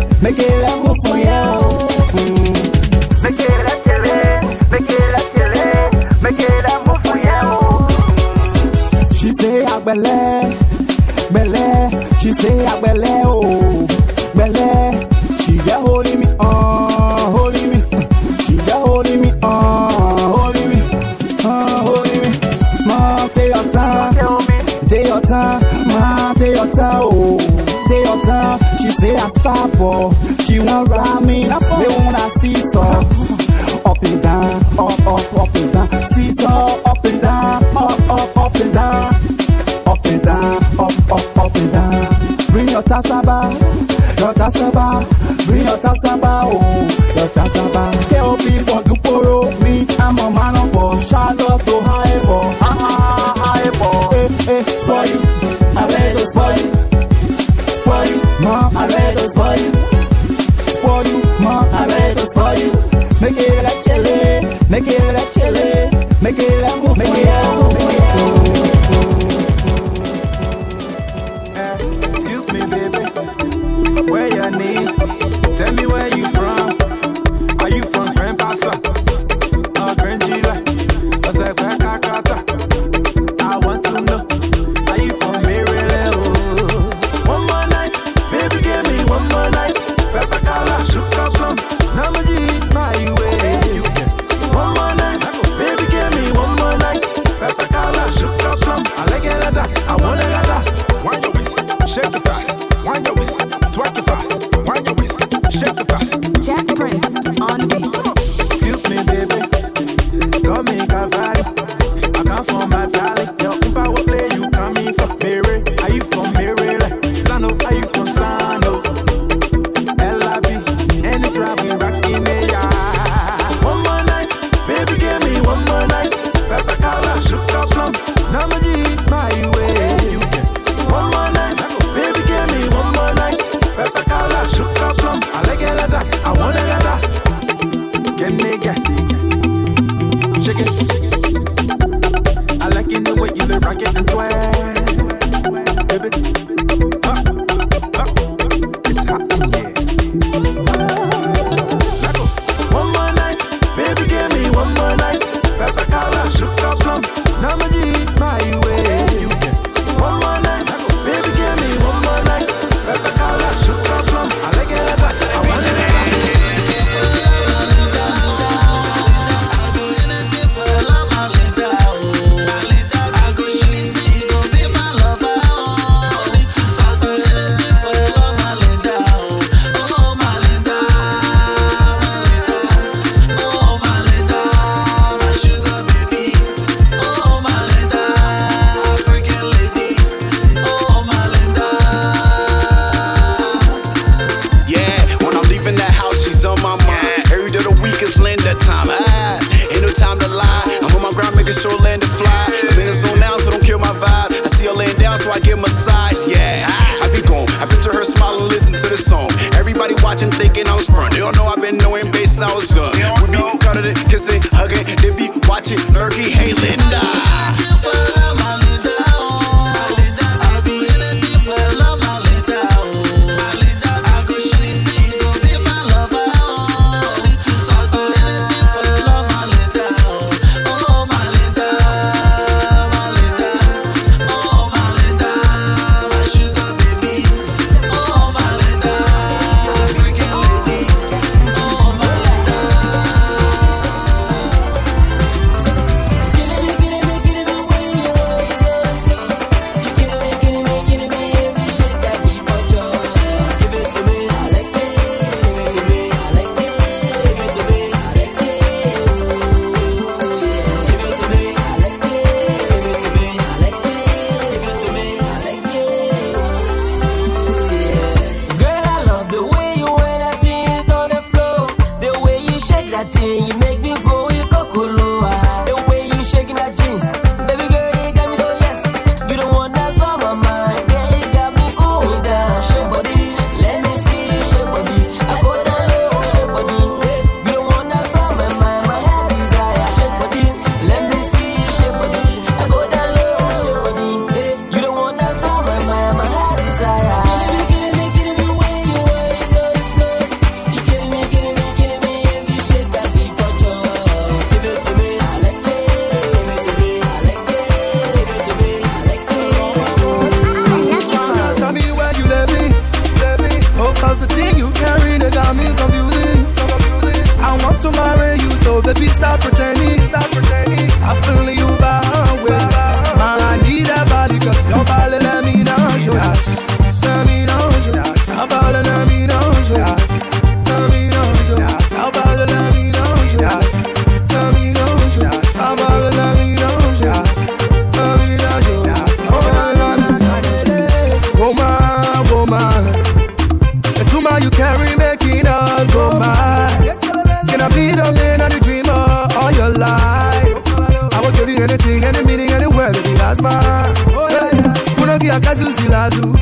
acaso zilado.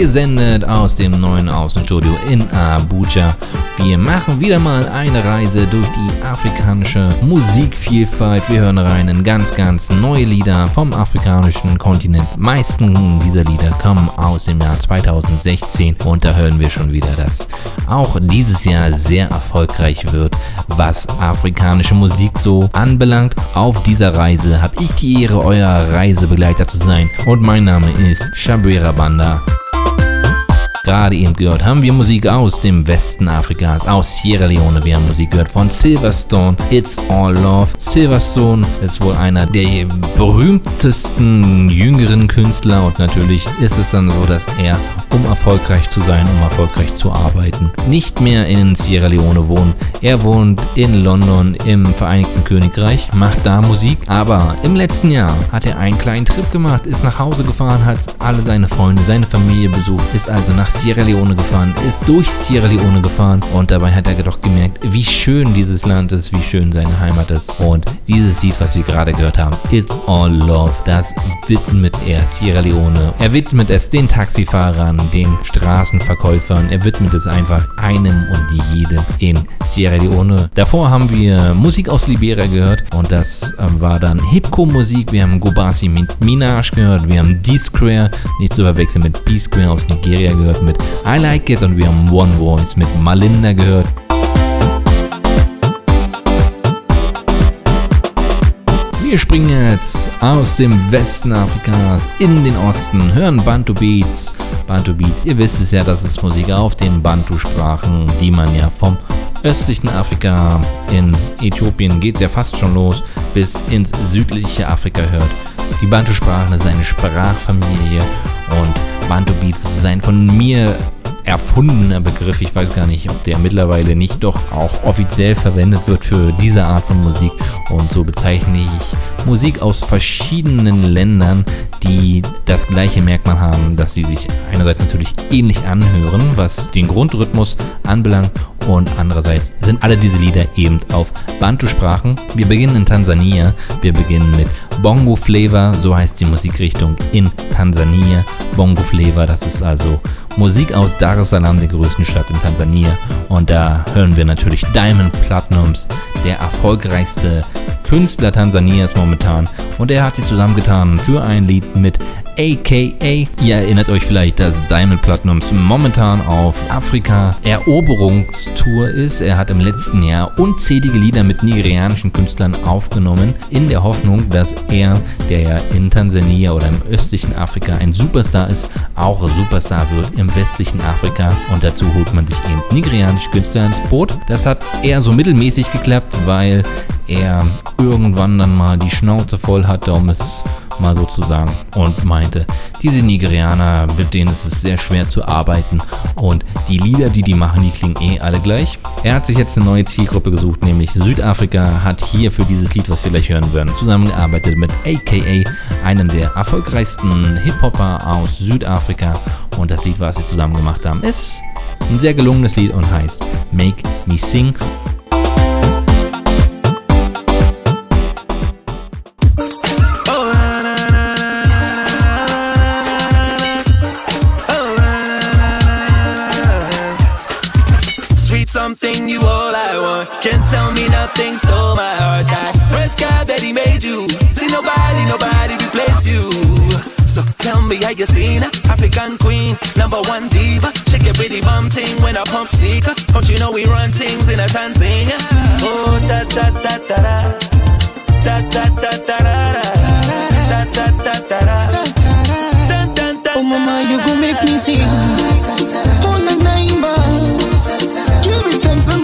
Gesendet aus dem neuen Außenstudio in Abuja. Wir machen wieder mal eine Reise durch die afrikanische Musikvielfalt. Wir hören rein in ganz, ganz neue Lieder vom afrikanischen Kontinent. Meisten dieser Lieder kommen aus dem Jahr 2016 und da hören wir schon wieder, dass auch dieses Jahr sehr erfolgreich wird, was afrikanische Musik so anbelangt. Auf dieser Reise habe ich die Ehre, euer Reisebegleiter zu sein und mein Name ist Shabira Banda. Gerade eben gehört haben wir Musik aus dem Westen Afrikas, aus Sierra Leone. Wir haben Musik gehört von Silverstone, It's All Love. Silverstone ist wohl einer der berühmtesten jüngeren Künstler und natürlich ist es dann so, dass er, um erfolgreich zu sein, um erfolgreich zu arbeiten, nicht mehr in Sierra Leone wohnt. Er wohnt in London im Vereinigten Königreich, macht da Musik, aber im letzten Jahr hat er einen kleinen Trip gemacht, ist nach Hause gefahren, hat alle seine Freunde, seine Familie besucht, ist also nach Sierra Leone gefahren, ist durch Sierra Leone gefahren und dabei hat er doch gemerkt, wie schön dieses Land ist, wie schön seine Heimat ist. Und dieses Lied, was wir gerade gehört haben, It's All Love, das widmet er Sierra Leone. Er widmet es den Taxifahrern, den Straßenverkäufern, er widmet es einfach einem und jedem in Sierra Leone. Davor haben wir Musik aus Liberia gehört und das äh, war dann Hipco-Musik. Wir haben Gobasi mit Minaj gehört, wir haben D-Square, nicht zu verwechseln mit B-Square aus Nigeria gehört mit I Like It und wir haben One Voice mit Malinda gehört. Wir springen jetzt aus dem Westen Afrikas in den Osten, hören Bantu Beats. Bantu Beats, ihr wisst es ja, das ist Musik auf den Bantu-Sprachen, die man ja vom östlichen Afrika in Äthiopien geht es ja fast schon los, bis ins südliche Afrika hört. Die Bantu-Sprachen ist eine Sprachfamilie und Bantu Beats ist ein von mir erfundener Begriff. Ich weiß gar nicht, ob der mittlerweile nicht doch auch offiziell verwendet wird für diese Art von Musik. Und so bezeichne ich Musik aus verschiedenen Ländern, die das gleiche Merkmal haben, dass sie sich einerseits natürlich ähnlich anhören, was den Grundrhythmus anbelangt und andererseits sind alle diese Lieder eben auf Bantu-Sprachen. Wir beginnen in Tansania, wir beginnen mit Bongo Flavor, so heißt die Musikrichtung in Tansania. Bongo Flavor, das ist also Musik aus Dar es Salaam, der größten Stadt in Tansania. Und da hören wir natürlich Diamond Platinums, der erfolgreichste Künstler Tansanias momentan. Und er hat sich zusammengetan für ein Lied mit AKA. Ihr erinnert euch vielleicht, dass Diamond Platinums momentan auf Afrika Eroberungstour ist. Er hat im letzten Jahr unzählige Lieder mit nigerianischen Künstlern aufgenommen, in der Hoffnung, dass er, der ja in Tansania oder im östlichen Afrika ein Superstar ist, auch Superstar wird im westlichen Afrika. Und dazu holt man sich eben nigerianische Künstler ins Boot. Das hat eher so mittelmäßig geklappt, weil er irgendwann dann mal die Schnauze voll hatte, um es mal so zu sagen, und meinte, diese Nigerianer, mit denen ist es sehr schwer zu arbeiten und die Lieder, die die machen, die klingen eh alle gleich. Er hat sich jetzt eine neue Zielgruppe gesucht, nämlich Südafrika, hat hier für dieses Lied, was wir gleich hören werden, zusammengearbeitet mit AKA, einem der erfolgreichsten Hip-Hopper aus Südafrika und das Lied, was sie zusammen gemacht haben, ist ein sehr gelungenes Lied und heißt Make Me Sing
something, you all I want. Can't tell me nothing, stole my heart. I praise God that He made you. See nobody, nobody replace you. So tell me how you seen her, African queen, number one diva. Shake your pretty bum ting when I pump speaker. Don't you know we run things in a Tanzania? Oh da da da da da, da da da da da da, da da da da da.
Oh mama, you gon' make me sing. Oh na naima,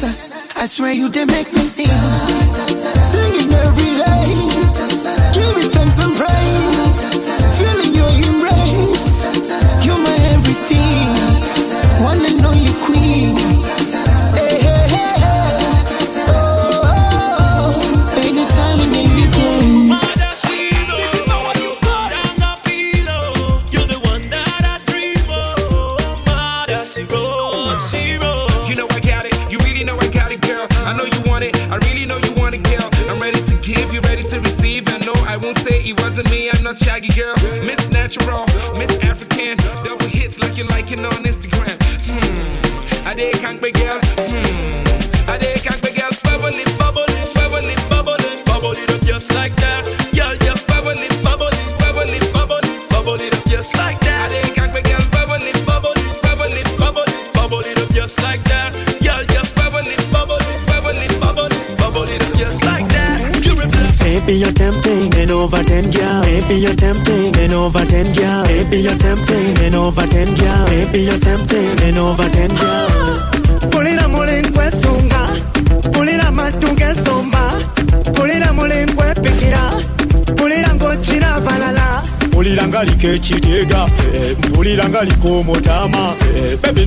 shanasa I swear you did make me sing. Singing every day. Give it thanks and praise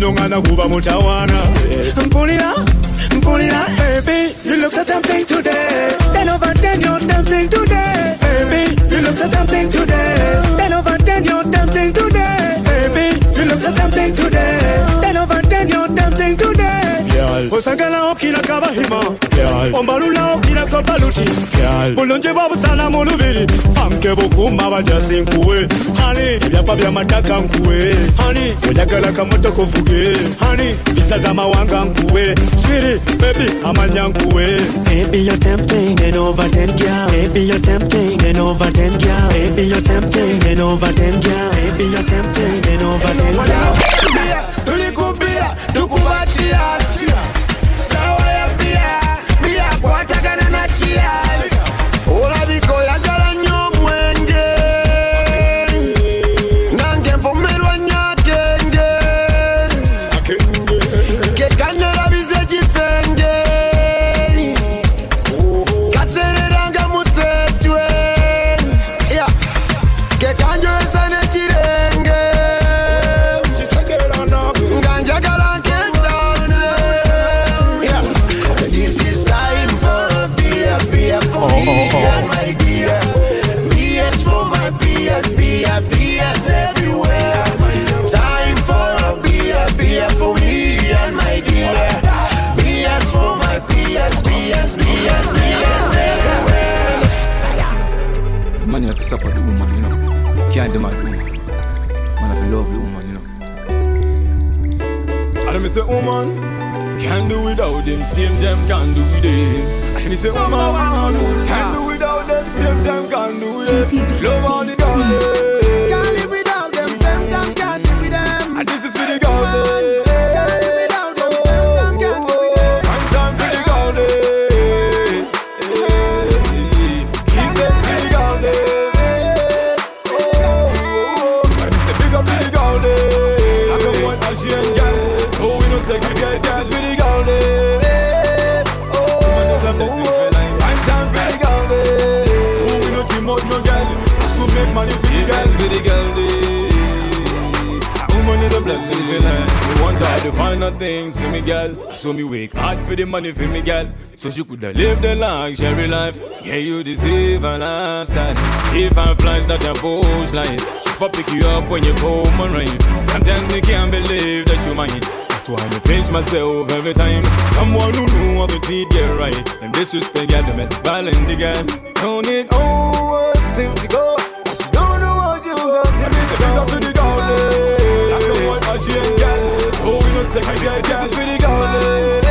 ndinongana kuva mutawana mpunira mpunira
baby you look so tempting today. Then over then you're tempting today. Baby you look so tempting today. Then over then you're tempting today. Baby you look so tempting today. Then over then you're tempting today. Girl usangala okila kabahima ombalula okira kobaluti bulungi bwobusana mu lubiri anke bukuma bajasi nkuwe hani ebyapa byamataka nkuwe. Hani oyagala kamotoka ovuge hani visa z'amawanga nkuwe. Swiri bebi amanya nkuwe. Baby, you're tempting and over 10 girl. Baby, you're tempting and over 10 girl. Baby, you're tempting and over 10 girl. Baby, you're tempting and over 10 girl.
same them can do it. And he said, oh my,
can do without them, same them can do them. Love So me wake hard for the money for me, girl. So she coulda live the luxury life. Yeah, you deserve a lifestyle. Safe and flies not a bush line. She for pick you up when you come and rain. Sometimes me can't believe that you mine. That's why I pinch myself every time. Someone who know how to treat get right. Them disrespect, girl, domestic violence, the girl. Don't it always seem to go. Yeah, this is
für die Gaulen.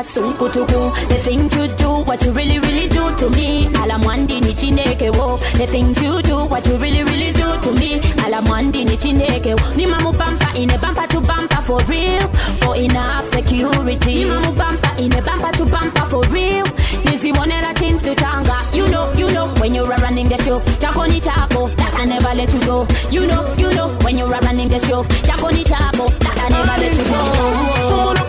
Mangansha sunkutuku The things you do What you really really do to me. Alamwandi ni chineke wo. The things you do What you really really do to me. Alamwandi ni chineke wo. Ni mamu bumper in a bumper to bumper for real. For enough security. Ni mamu bumper in a bumper to bumper for real. Nizibonela chintu changa. You know, you know When you're running the show. Chako ni chako That I never let you go. You know, you know When you're running the show. Chako ni chako That I never let you go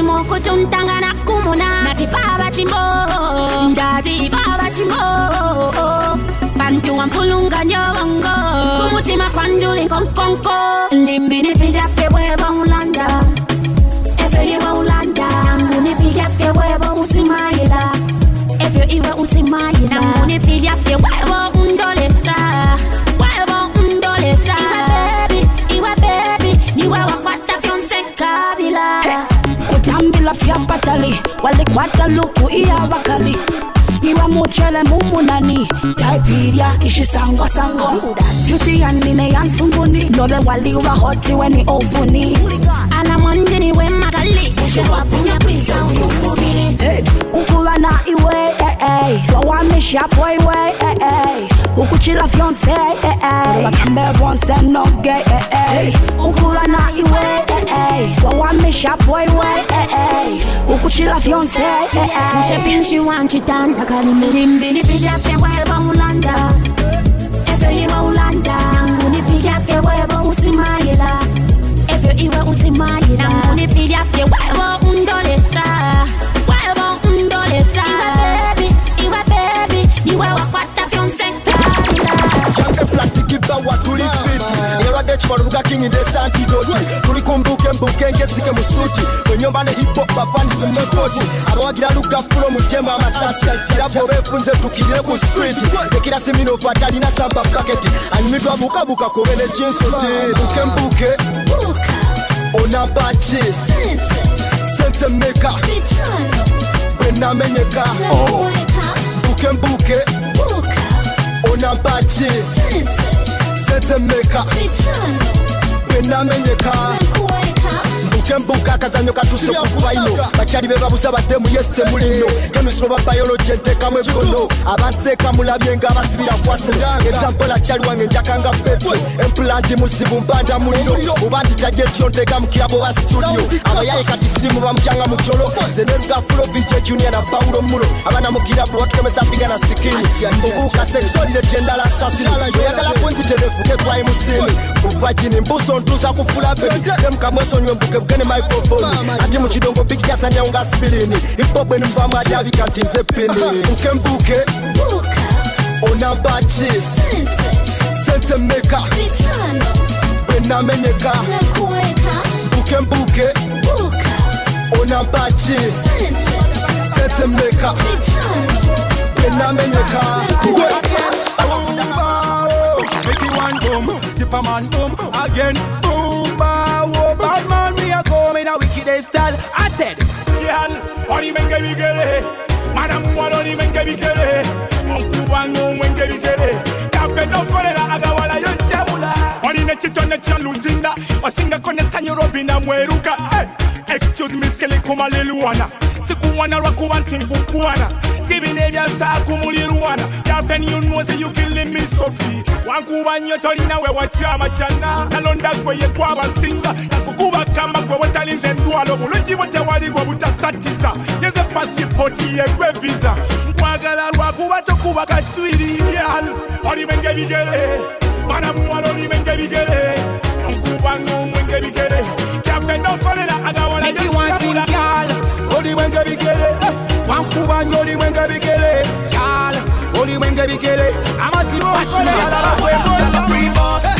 Ichilengo kutuntanga na kumuna Nati baba chimbo Ndati baba chimbo. Bantu wampulunga nyongo. Kumutima kwanjuli konkonko. Ndimbini pijake weba ulanda. Efe iwe ulanda. Nanguni pijake weba usimayila. Efe iwe usimayila. Nanguni pijake weba
yapatali walikwataluku iya wakali. Iwa muchele mumunani taipiria ishisangwasangwa juti yanine yansunguni lobe waliwa hoti weni ovuni.
Ana mwanjini we makali ushewafunyapiza uyumubili
ukuwa na iwe eh, eh. wawamisha poiwe eh, Ukuchi la fiancé Bakembe eh, eh, eh. bonse no gay Ukula na iwe Wawamisha boy way Ukuchi la fiancé Mshe
finchi wanchitanda Kalimbilimbi Nipiga pewe ba ulanda Efe iwa ulanda Unipiga pewe ba usimaila Efe iwa usimaila Unipiga pewe ba undolesha. Wewe undolesha. Iwa baby Iwa baby Iwa wakwata
kibawa tuli fiti yalwadde ekibalo luga kingi ndesantidoti tuli kumbuka embuka engesike mu suki enyumba ne hipop bafanisi mukoti abawagira luga fulo mujemba amasatirago befunze tukirire ku streeti ekira siminova talina samba paketi anyumirwa bukabuka kube nekinsuti buke mbuke onabaki sente. Meka. Bwenamenyeka buke mbuke onabaki sente. when i'm in your car. Mbuke mbuka akazanyo katuse okuvaino bakyali be babuza baddemu yesite mulino kemisiro ba bayologi entekamu egono abanteeka mulabye nga abasibira kwase ezampola kyali wange njakanga petro empulanti musibu mbanda muliro. Oba nditajja etyo nteeka mu kirabo ba studio. Abayaye kati sirimu bamukyanga mu jolo ze nerugafulo vj junior na paulo mulo. Abaana mu kirabu batukemesa mpiga na sikini mbubuuka seksolire gyendala asasini oyagala kunziterevu tekwayi musini mubwajini mbuso ntuusa kufula bebi temukamwesonywe mbukebuke kwenye microphone ati muchidongo pikia sanya unga sibilini ipobwe ni mvama javi kati zepini ukembuke onambachi
sente meka. Bwenamenyeka ukembuke onambachi sente meka.
Bwenamenyeka oh. Skip a man, boom, again, boom, bow, oh. bad man, me a a wickedest style. I said, Kian, oni men kebi kere. Eh. Madam Wan, oni men kebi kere. Onku Wan, oni men kebi kere. Kafe no kole na agawala yo. ekitone kya luzinda osingako nessanyu robina mweruka. Hey, excuse me silikumalilwana sikuwana lwakuba nti nkukuwana sibina ebyansaakumulirwana yafenyunozi yukilimisofi wankuba nnyo tolinawe wakyama kyana nalonda gwe yegwabasinga nakukuba kamba gwe bwetalinza endwalo bulungi bwe tewali butasatiza yeze pasipoti yegwe visa. Nkwagala lwakuba tokuba kacwiri byalo olibenga Madamu waloni mengerigere Nkubano mengerigere Kafe no kolera aga wala
Make you want sing
girl Oli mengerigere Wankubano Girl Oli mengerigere Amasibo kolera la la bwe
bwe Free boss.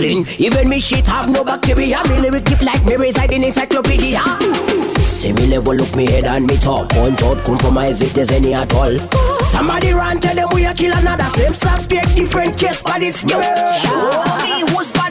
Clean, even me shit have no bacteria. Me lyric keep like me reside in encyclopedia. See me level, look me head and me top Point out, compromise if there's any at all. Somebody run, tell them we a kill another. Same suspect, different case, but it's new Show me who's better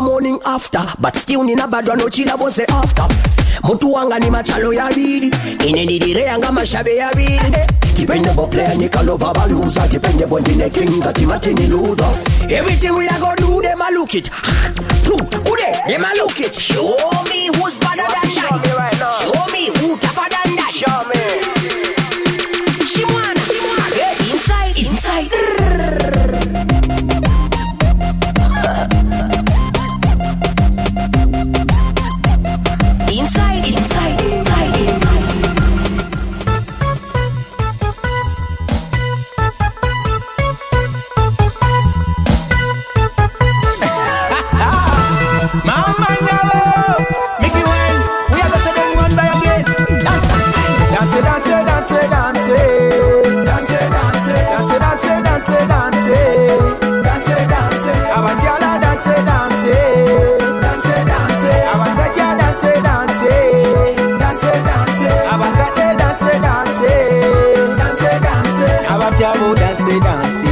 morning after but still nina badwa nochila bose after. Mutu wanga ni machalo yabiri inendirire yanga mashabe yabiri dependable player nikalova baluza dependable ndine kinga timatini luther everything we are gonna do them a look it who they them a look it. Show me who's better than that. Show me who tougher than that. Show me
byabo danse danse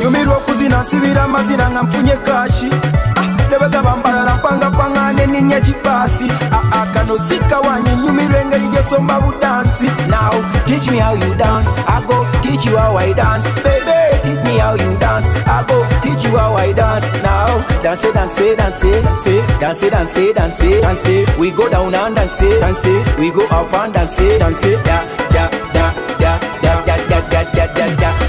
nyumirwa okuzina nsibira amazina nga nfunye kashi. Ah,
Nebagabambalala mpangapaŋŋane ninnya kipaasi aa ah, ah, kano sikawanye nyumirwa engeri gyesomba budansi now teach me how you dance. I go teach you how i dance. Baby teach me how you dance. I go teach you how i dance. Now dance dance dance say dance dance dance dance. We go down and dance dance. We go up and dance dance. Yeah yeah.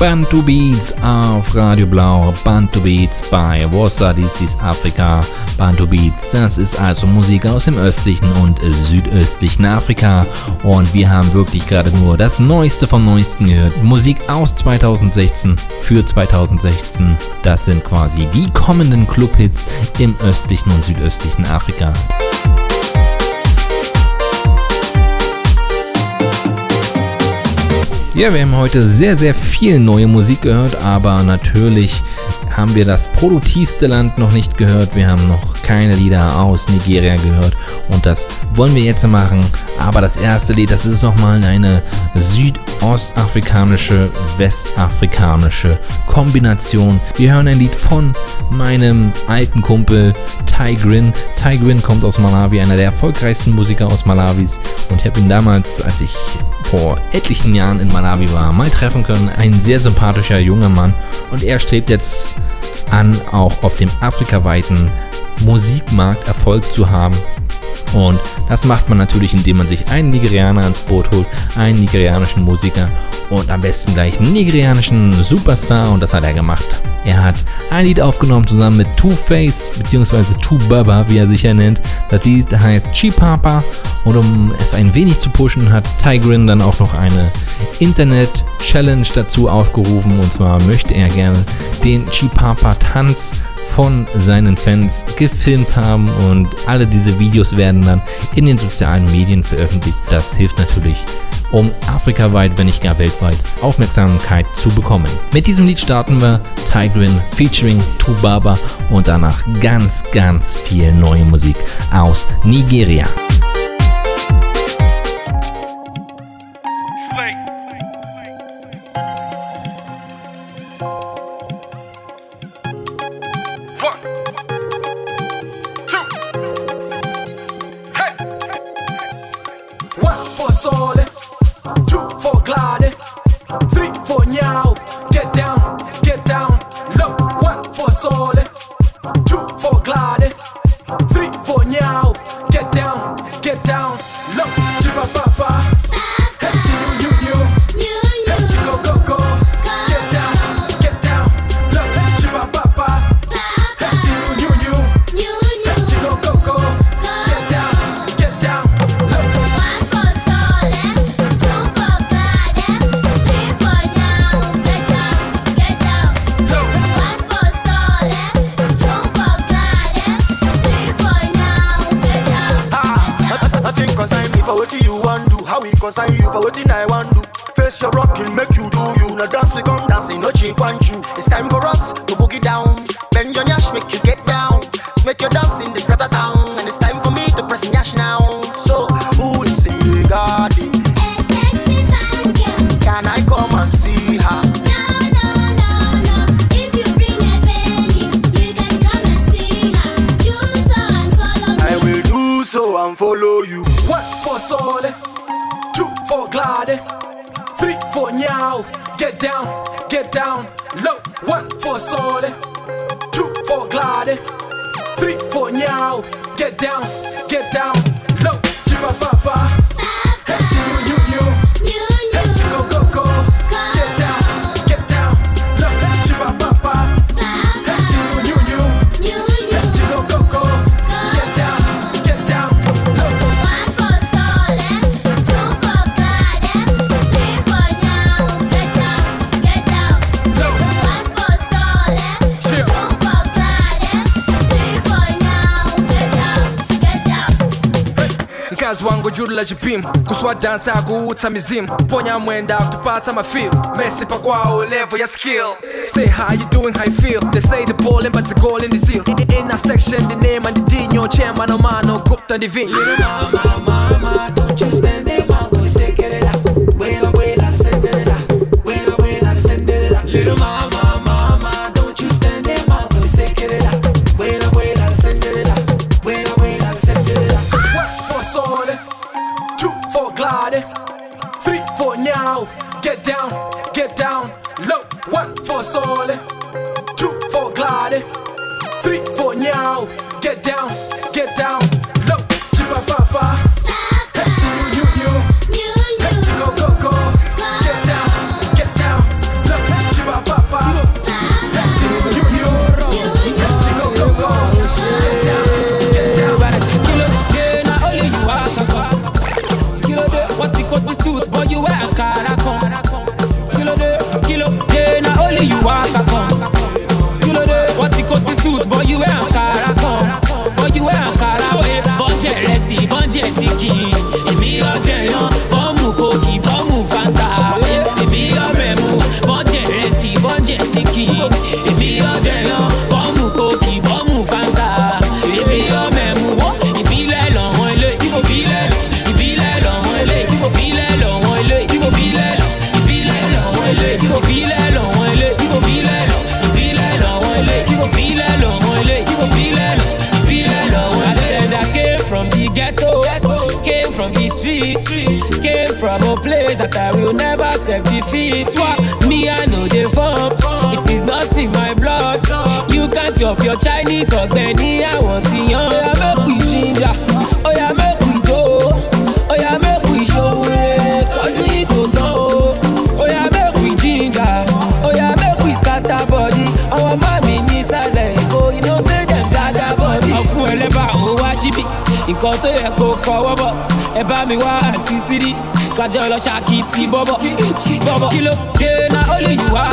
Bantu Beats auf Radio Blau, Bantu Beats bei Warsaw, dies ist Afrika. Bantu Beats, das ist also Musik aus dem östlichen und südöstlichen Afrika. Und wir haben wirklich gerade nur das Neueste vom Neuesten gehört. Musik aus 2016 für 2016. Das sind quasi die kommenden Clubhits im östlichen und südöstlichen Afrika. Ja, wir haben heute sehr, sehr viel neue Musik gehört, aber natürlich haben wir das produktivste Land noch nicht gehört. Wir haben noch keine Lieder aus Nigeria gehört und das wollen wir jetzt machen. Aber das erste Lied, das ist nochmal eine südostafrikanische, westafrikanische Kombination. Wir hören ein Lied von meinem alten Kumpel Tigrin. Tigrin kommt aus Malawi, einer der erfolgreichsten Musiker aus Malawis und ich habe ihn damals, als ich vor etlichen Jahren in Malawi war, mal treffen können. Ein sehr sympathischer junger Mann und er strebt jetzt an, auch auf dem afrikaweiten Musikmarkt Erfolg zu haben. Und das macht man natürlich, indem man sich einen Nigerianer ans Boot holt, einen nigerianischen Musiker und am besten gleich einen nigerianischen Superstar und das hat er gemacht. Er hat ein Lied aufgenommen zusammen mit Two-Face bzw. Two Baba, wie er sich ja nennt. Das Lied heißt Chipapa und um es ein wenig zu pushen, hat Tigrin dann auch noch eine Internet-Challenge dazu aufgerufen und zwar möchte er gerne den Chipapa-Tanz von seinen Fans gefilmt haben und alle diese Videos werden dann in den sozialen Medien veröffentlicht. Das hilft natürlich, um afrikaweit, wenn nicht gar weltweit, Aufmerksamkeit zu bekommen. Mit diesem Lied starten wir Tigrin featuring Tubaba und danach ganz, ganz viel neue Musik aus Nigeria.
Sole, two for Glade, three for Nyao. Get down, get down,
bujurula jipim kuswa dansa kuutsa mizimu ponya mwenda kutupatsa mafil. Mesi kwawo level ya skill. Say how you doing how you feel. They say the ballin but the goal in the seal in a section the name and the dinyo chema no mano gupta ndivin mama mama don't you stand
gbajẹ́ ọlọ́ṣà kì í ti bọ́bọ̀ bọ́bọ̀ kí ló dé
na
ó
only you. wá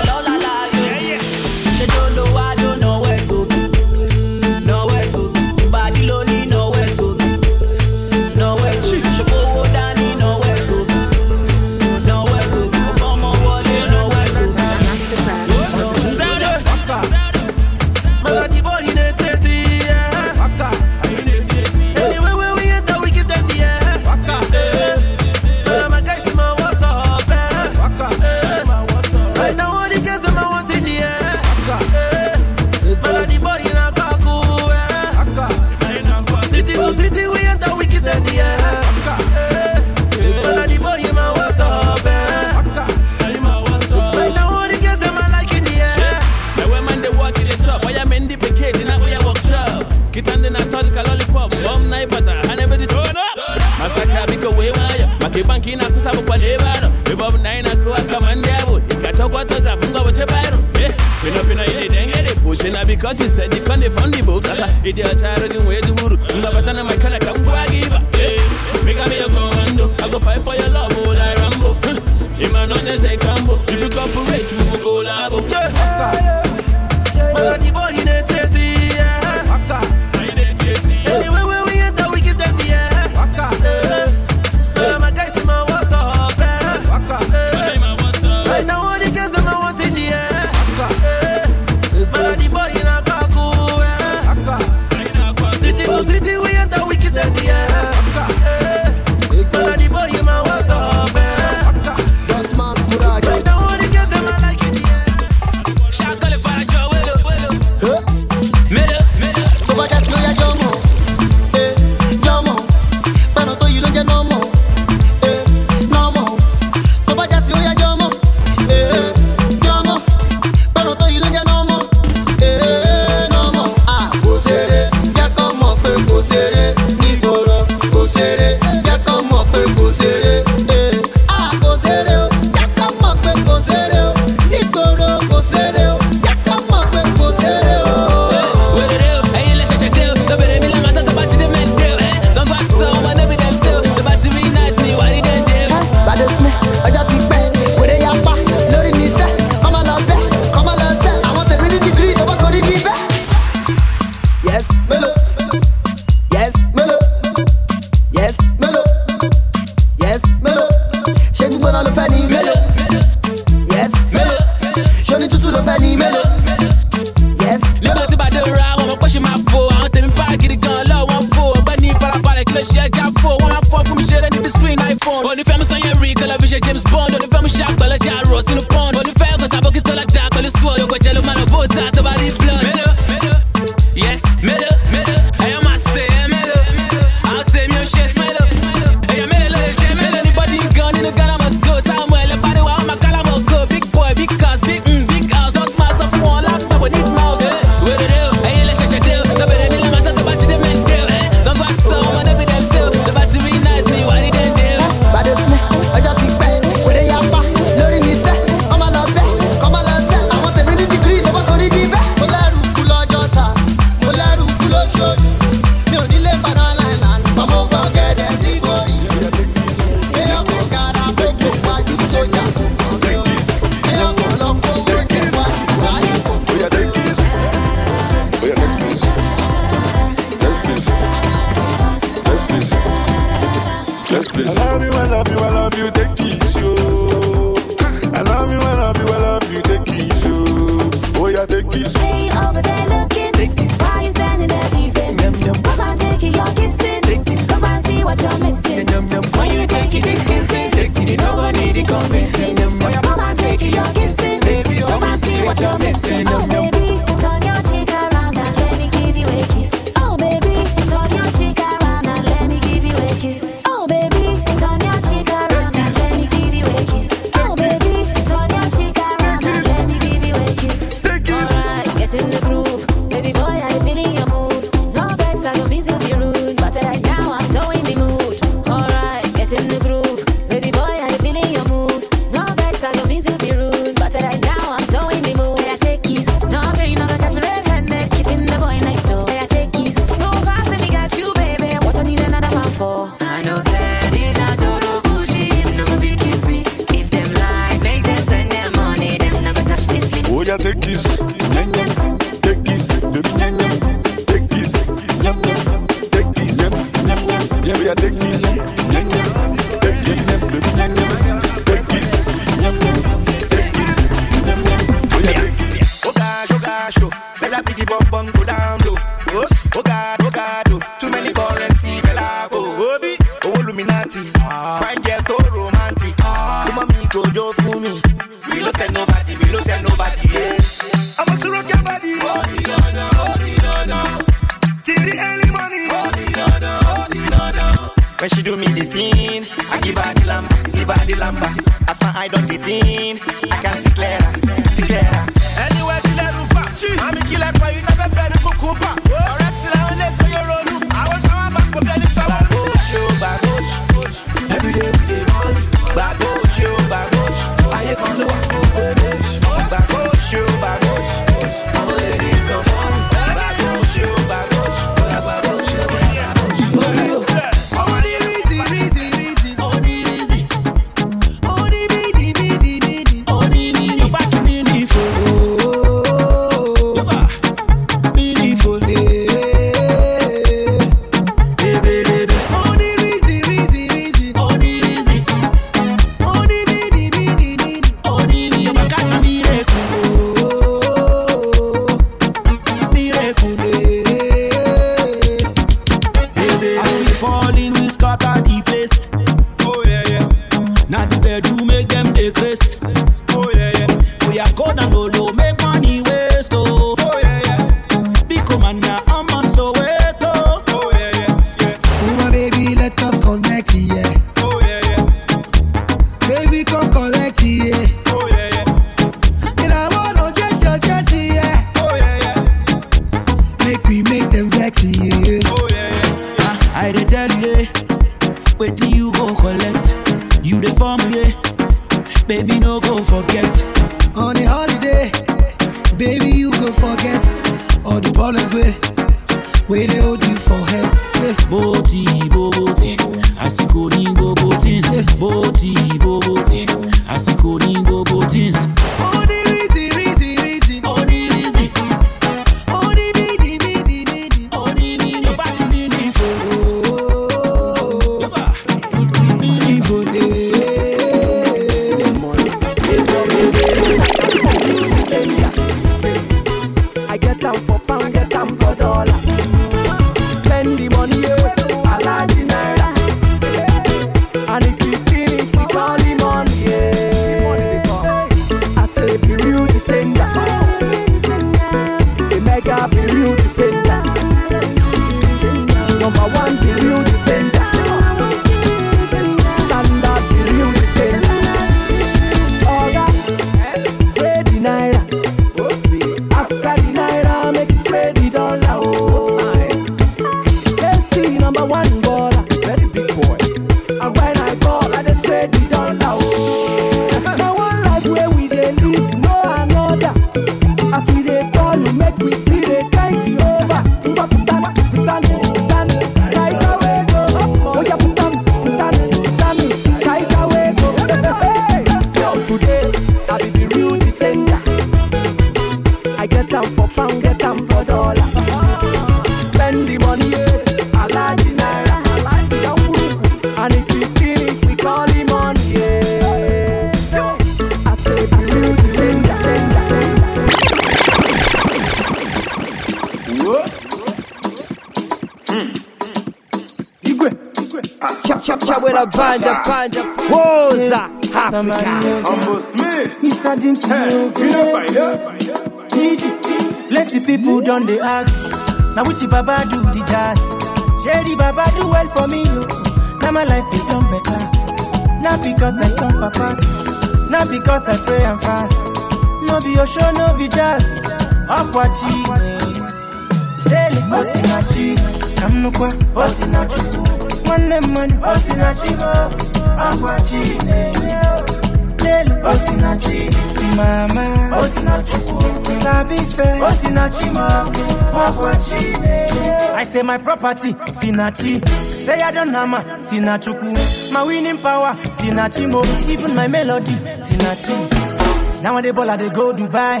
I
say
my property sinachi Say I don't have my sinachuku My winning power sinachimo Even my melody sinachi Now when they ball I they go Dubai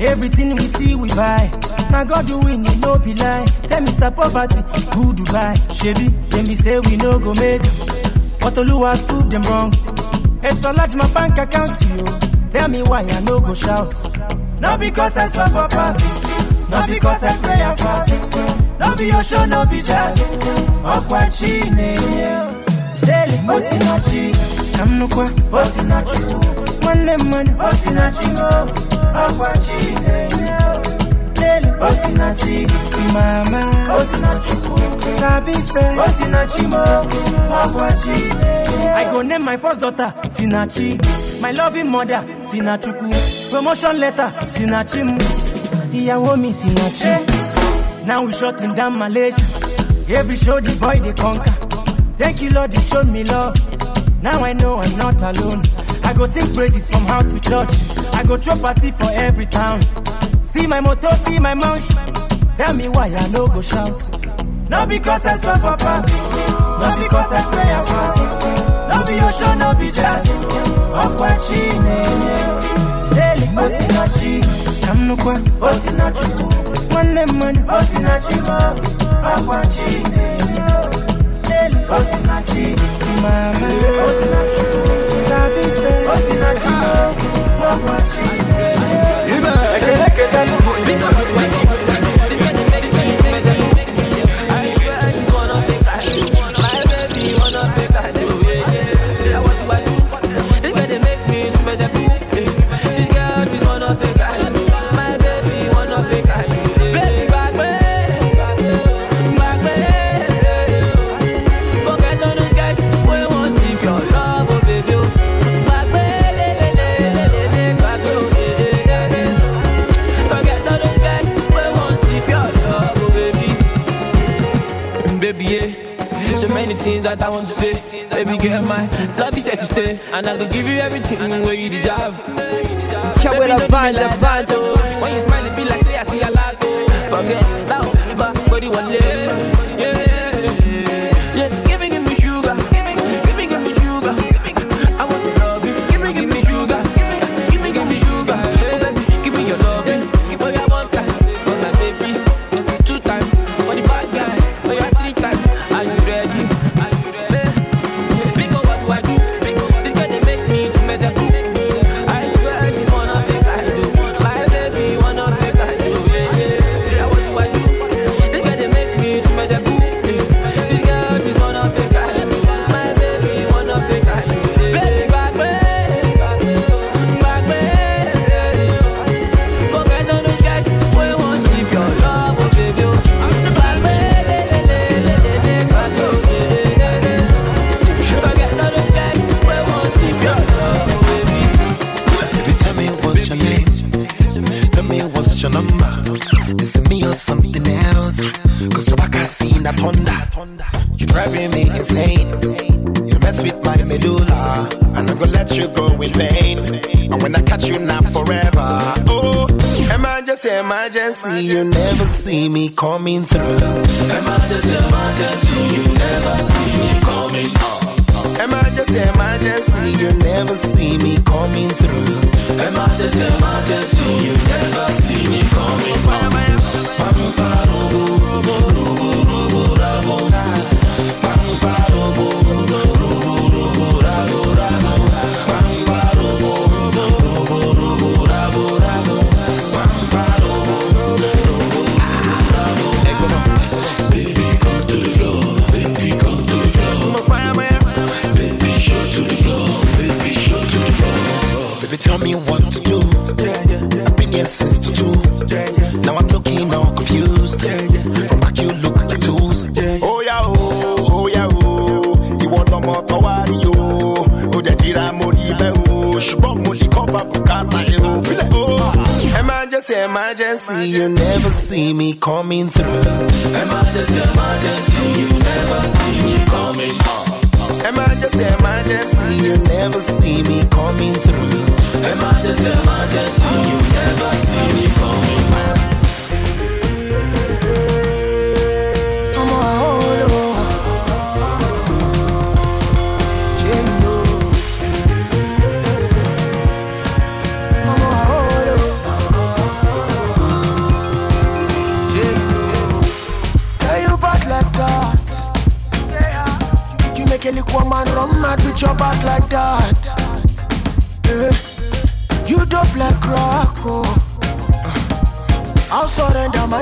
Everything we see, we buy. Now God do win, it no be lie. Tell me, Mr. Poverty, who Dubai? Chevy, then me say we no go make. But Oluwa's prove them wrong. It's so large my bank account to you. Tell me why I no go shout. Not because I suffer pass. Not because I pray and fast. Not be your show, no be jazz. Okwachi Daily Osinachi. Kamnukwa Osinachi. One money Osinachi. Okwachi I go name my first daughter Sinachi. My loving mother Sinachuku. Promotion letter Sinachi. Ìyàwó mi Sinachi. Now we shutting down Malaysia. Every show the boy they conquer. Thank you Lord, you showed me love. Now I know I'm not alone. I go sing praises from house to church. I go throw party for every town. See my motto, see my mouth. Tell me why I no go shout. Not because I suffer pass. Not because I pray and fast. No the ocean, no, be be jazz. Okwachi Daily Osinachi. Kamnukwa Osinachi. One money Osinachi. Okwachi Daily Osinachi. Mama Osinachi. Tabife Osinachi.
Ibe, ekele kete. That I want to say. Baby, get my love is here to stay. And I can give you everything where you deserve. Baby, don't do me
banja
like that, oh. oh. When you smile, it be like say I see a lot. oh. Forget that, but body one leg.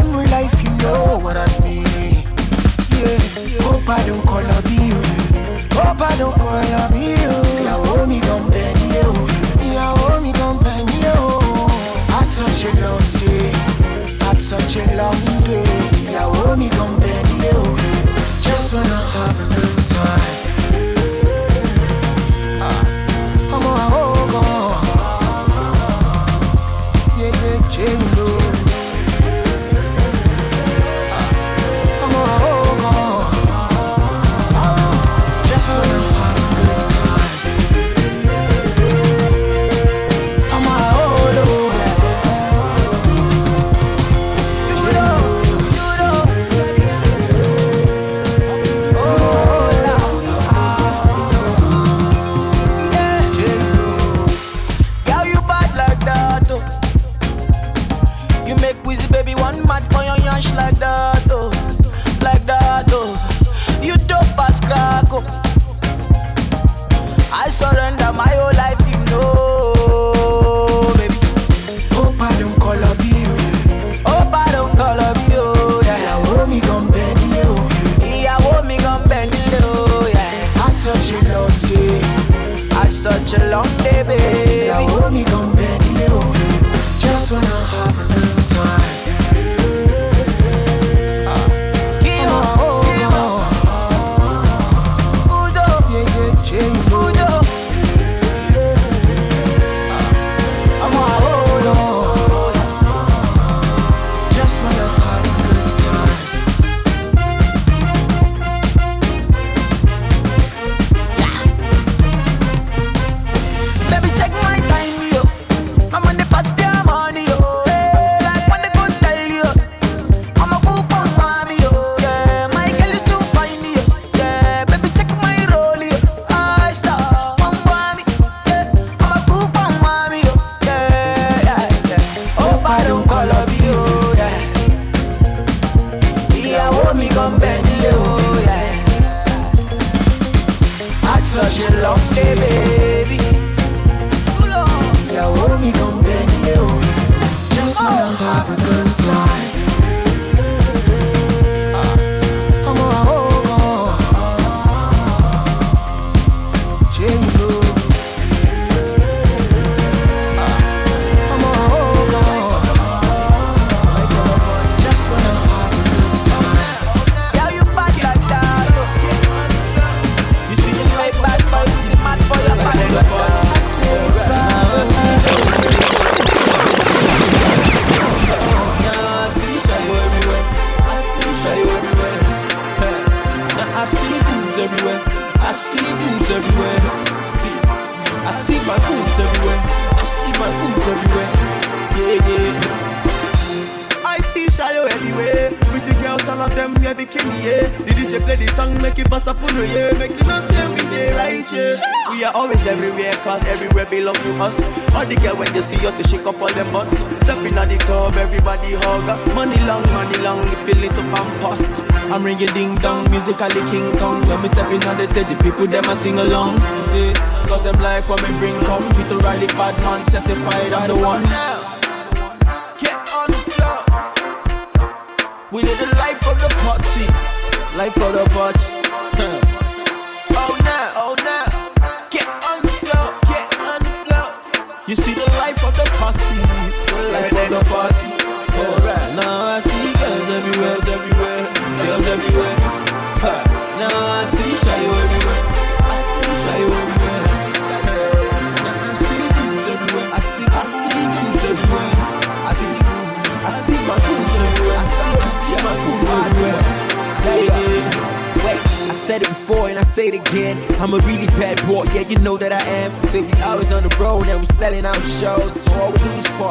man life, you know what I mean. Yeah, hope I don't call up you. Hope I don't call up you. Yeah, hold me don't you. Yeah, hold me don't you. Had such a long day. Had such a long day. Yeah, hold me don't you. Just wanna have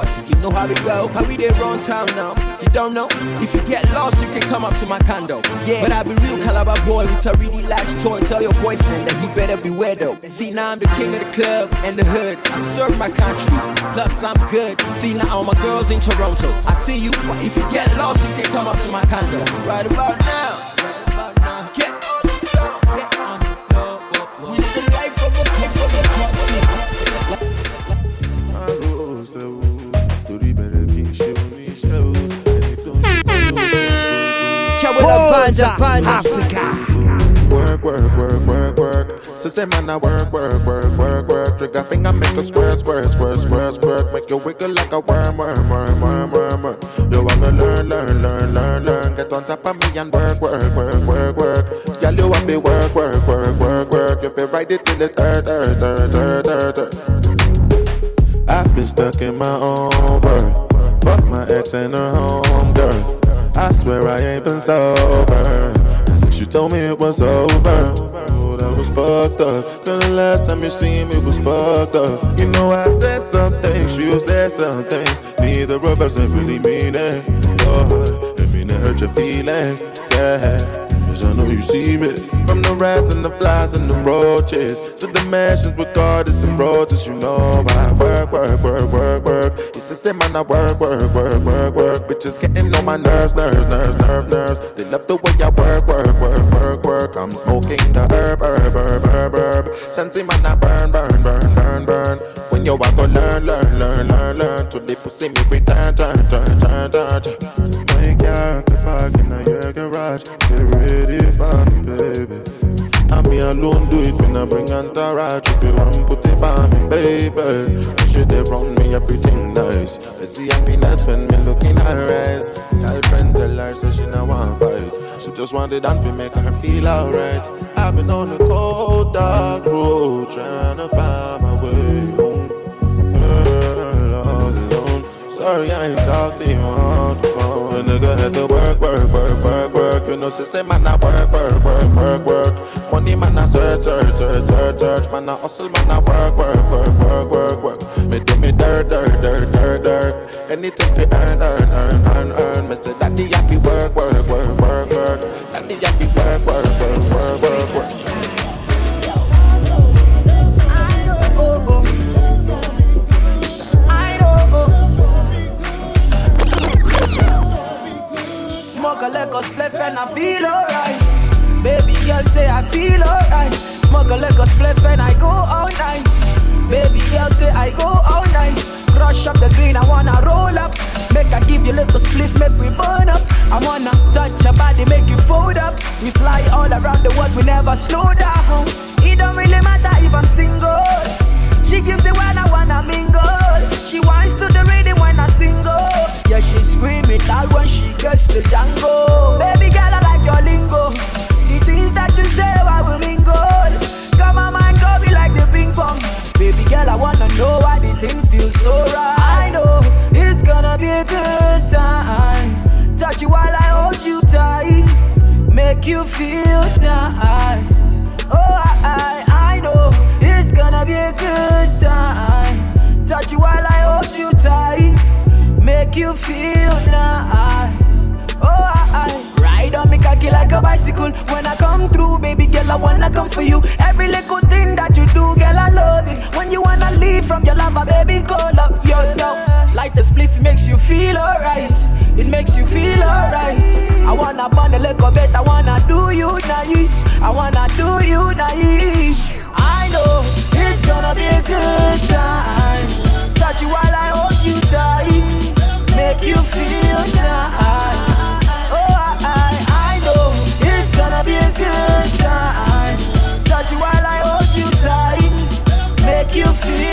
party, you
know how we go. How we there on town now? You don't know? If you get lost, you can come up to my condo. Yeah, but I be real Calabar boy with a really large toy. Tell your boyfriend that he better beware though. See, now I'm the king of the club and the hood. I serve my country, plus I'm good. See, now all my girls in Toronto. I see you, but if you get lost, you can come up to my condo. Right about now.
Ṣe
Panda, Panda, Africa.
Work, work, work, work, work. So say man, I work, work, work, work, work. Trigger finger make a squirt, squirt, squirt, squirt, squirt. Make you wiggle like a worm, worm, worm, worm, worm, worm. You wanna learn, learn, learn, learn, learn. Get on top of me and work, work, work, work, work. Girl, you want me work, work, work, work, work. You feel ride it till the third, third, third, third, third, third. I've been stuck in my own world. Fuck my ex and her home girl. I swear I ain't been sober. Since you told me it was over. Oh, that was fucked up. Till the last time you seen me was fucked up. You know I said some things, you said some things. Neither of us ain't really mean it. Oh, it mean it hurt your feelings. Yeah. I know you see me. From the rats and the flies and the roaches To the mansions with gardens and roses You know I work, work, work, work, work. It's the same man I work, work, work, work, work. Bitches getting on my nerves, nerves, nerves, nerves, nerves. They love the way I work, work, work, work, work. I'm smoking the herb, herb, herb, herb, herb. Sensing man I burn, burn, burn, burn, burn. When you want to learn, learn, learn, learn, learn. To the pussy me return, turn, turn, turn, turn, My car, if I can, Your Get ready for me, baby. I me alone do it when I bring entourage. If you want put it on me, baby. You should have run me everything nice. I see happiness when me look in her eyes. Girlfriend tell her so she not want fight. She just want it dance to make her feel alright. I've been on a cold dark road Trying to find my Sorry I ain't talk to you on the phone nigga had to work, work, work, work, work You know system man I work, work, work, work, work Money man I search, search, search, search, search Man I hustle, man I work, work, work, work, work, work Me do me dirt, dirt, dirt, dirt, dirt Anything fi earn, earn, earn, earn, earn say daddy happy work, work, work, work, work Daddy happy work,
Smoke a spliff and I feel alright. Baby girl say I feel alright. Smoke a little spliff and I go all night. Baby girl say I go all night. Crush up the green, I wanna roll up. Make I give you little spliff, make we burn up. I wanna touch your body, make you fold up. We fly all around the world, we never slow down. It don't really matter if I'm single. She gives it when I wanna mingle. She wants to the rhythm when I single. Yeah, she scream it out when she gets the jango. Baby girl, I like your lingo. The things that you say, I will mingle. Come on, man, go be like the ping pong. Baby girl, I wanna know why the thing feels so right. I know it's gonna be a good time. Touch you while I hold you tight. Make you feel nice. Oh, I, I, I know it's gonna be a good time. Touch you while I hold you tight. Make you feel nice. Oh, I, I ride on me cocky like a bicycle. When I come through, baby girl, I wanna come for you. Every little thing that you do, girl, I love it. When you wanna leave from your lover, baby, call up, yo, yo. Like the spliff, it makes you feel alright. It makes you feel alright. I wanna burn a little bit, I wanna do you nice. I wanna do you nice. I know it's gonna be a good time. Touch you while I hold you tight. Make you feel nice. Oh, I, I, I know it's gonna be a good time. Touch you while I hold you tight. Make you feel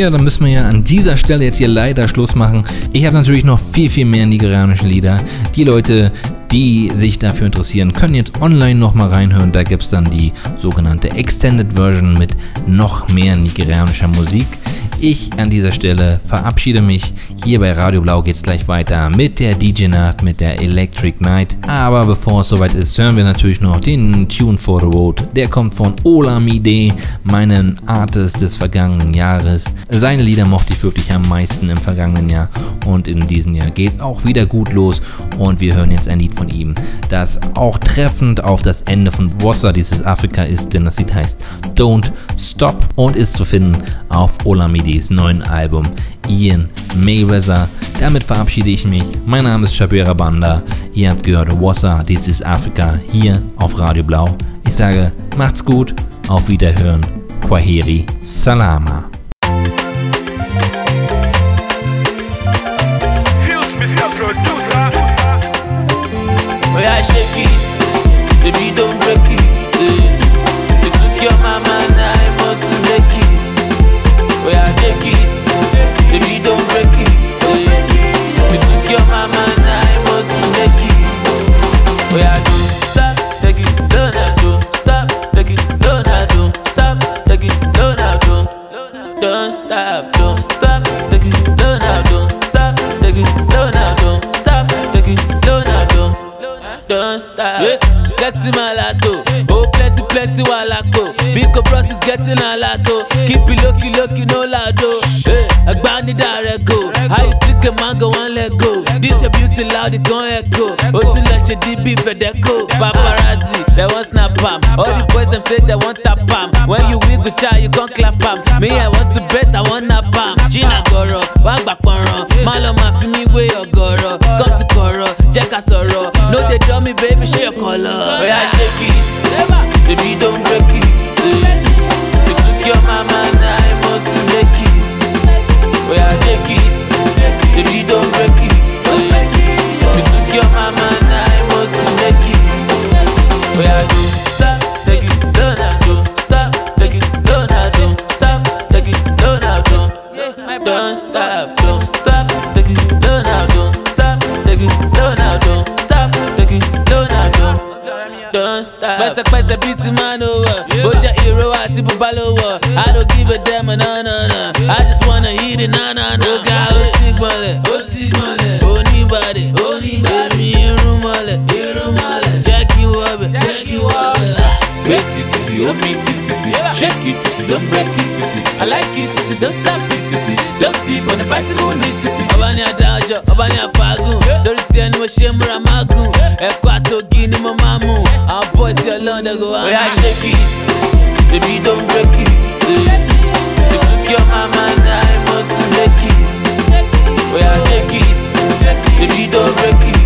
Ja, dann müssen wir ja an dieser Stelle jetzt hier leider Schluss machen. Ich habe natürlich noch viel, viel mehr nigerianische Lieder. Die Leute, die sich dafür interessieren, können jetzt online nochmal reinhören. Da gibt es dann die sogenannte Extended Version mit noch mehr nigerianischer Musik. Ich an dieser Stelle verabschiede mich. Hier bei Radio Blau geht es gleich weiter mit der DJ Nacht, mit der Electric Night. Aber bevor es soweit ist, hören wir natürlich noch den Tune for the Road. Der kommt von Olamide, meinen Artist des vergangenen Jahres. Seine Lieder mochte ich wirklich am meisten im vergangenen Jahr und in diesem Jahr geht es auch wieder gut los und wir hören jetzt ein Lied von ihm, das auch treffend auf das Ende von Wasser dieses Afrika ist, denn das Lied heißt Don't Stop und ist zu finden auf Olamide Kennedys neuen Album Ian Mayweather. Damit verabschiede ich mich. Mein Name ist Shabira Banda. Ihr habt gehört Wassa, This is Africa hier auf Radio Blau. Ich sage, macht's gut, auf Wiederhören. Kwaheri Salama.
Oh yeah, shake it, baby, don't break it. Stop. Yeah. Sexy malato, oh plenty plenty walato. Big bros is getting a lato. Keep it low key low key no lado. Hey, Agbani direct go. How you think a man go and let go? This your beauty loud it gon' echo. Oh to let your DB Fedeco. Paparazzi, they want snap am. All the boys them say they want tap am. When you wiggle child you gon' clap am. Me I want to bet I want nap am. Gina Goro, wá gbà pọ̀nrán. Má lọ máa fi mí wé ọ̀gọ̀rọ̀. Come to kọ̀rọ̀, jẹ́ ká sọ̀rọ̀. No dey dull me baby, show your colour. Oya shake it, baby don't break it. You took your mama, now I must make it. Oya take it, baby don't break it. You took your mama, now I make it. Oh, Oya don't stop, take it, don't I don't stop, take it, don't I stop, take it, don't I don't. Don't stop, don't stop, take it, don't I stop, take it, don't I stop, take it, don't I don't. Don't stop. Pẹ́sẹ̀pẹ́sẹ̀ bíi ti máa ń wọ̀. Bó jẹ́ ìró àti bùbá ló wọ̀. I don't give a damn, no, no, no. I just wanna hit it, na, na, na. Ó ga ó sì títí, omi títí, shake it títí, don't break it títí. I like it títí, don't stop it títí. Just sleep on the bicycle ní títí. Ọba ní adájọ́, ọba ní àfagùn. Torí tí ẹni mo ṣe múra máa gùn. Ẹ̀kọ́ àtògì ni mo máa mú. Àwọn boys yọ London go oh, wá. Oya shake it, baby don't break it. You took your mama, now I must make it. Oh, Oya take it, baby don't break it.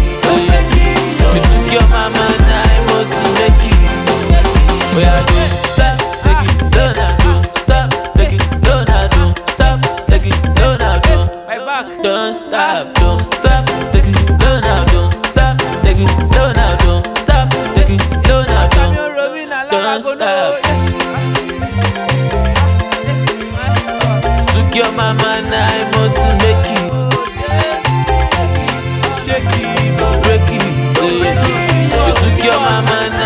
You took your mama, now I must make it. Oh, Oya don't stop, Don't stop, don't stop, take it, don't I don't stop, take it, don't I don't stop, take it, don't I don't. Don't stop. Took your mama, now I must make it. Shake it, break it, eh. You took your mama, now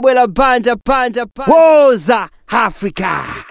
Chabwela banja banja banja. Woza Africa.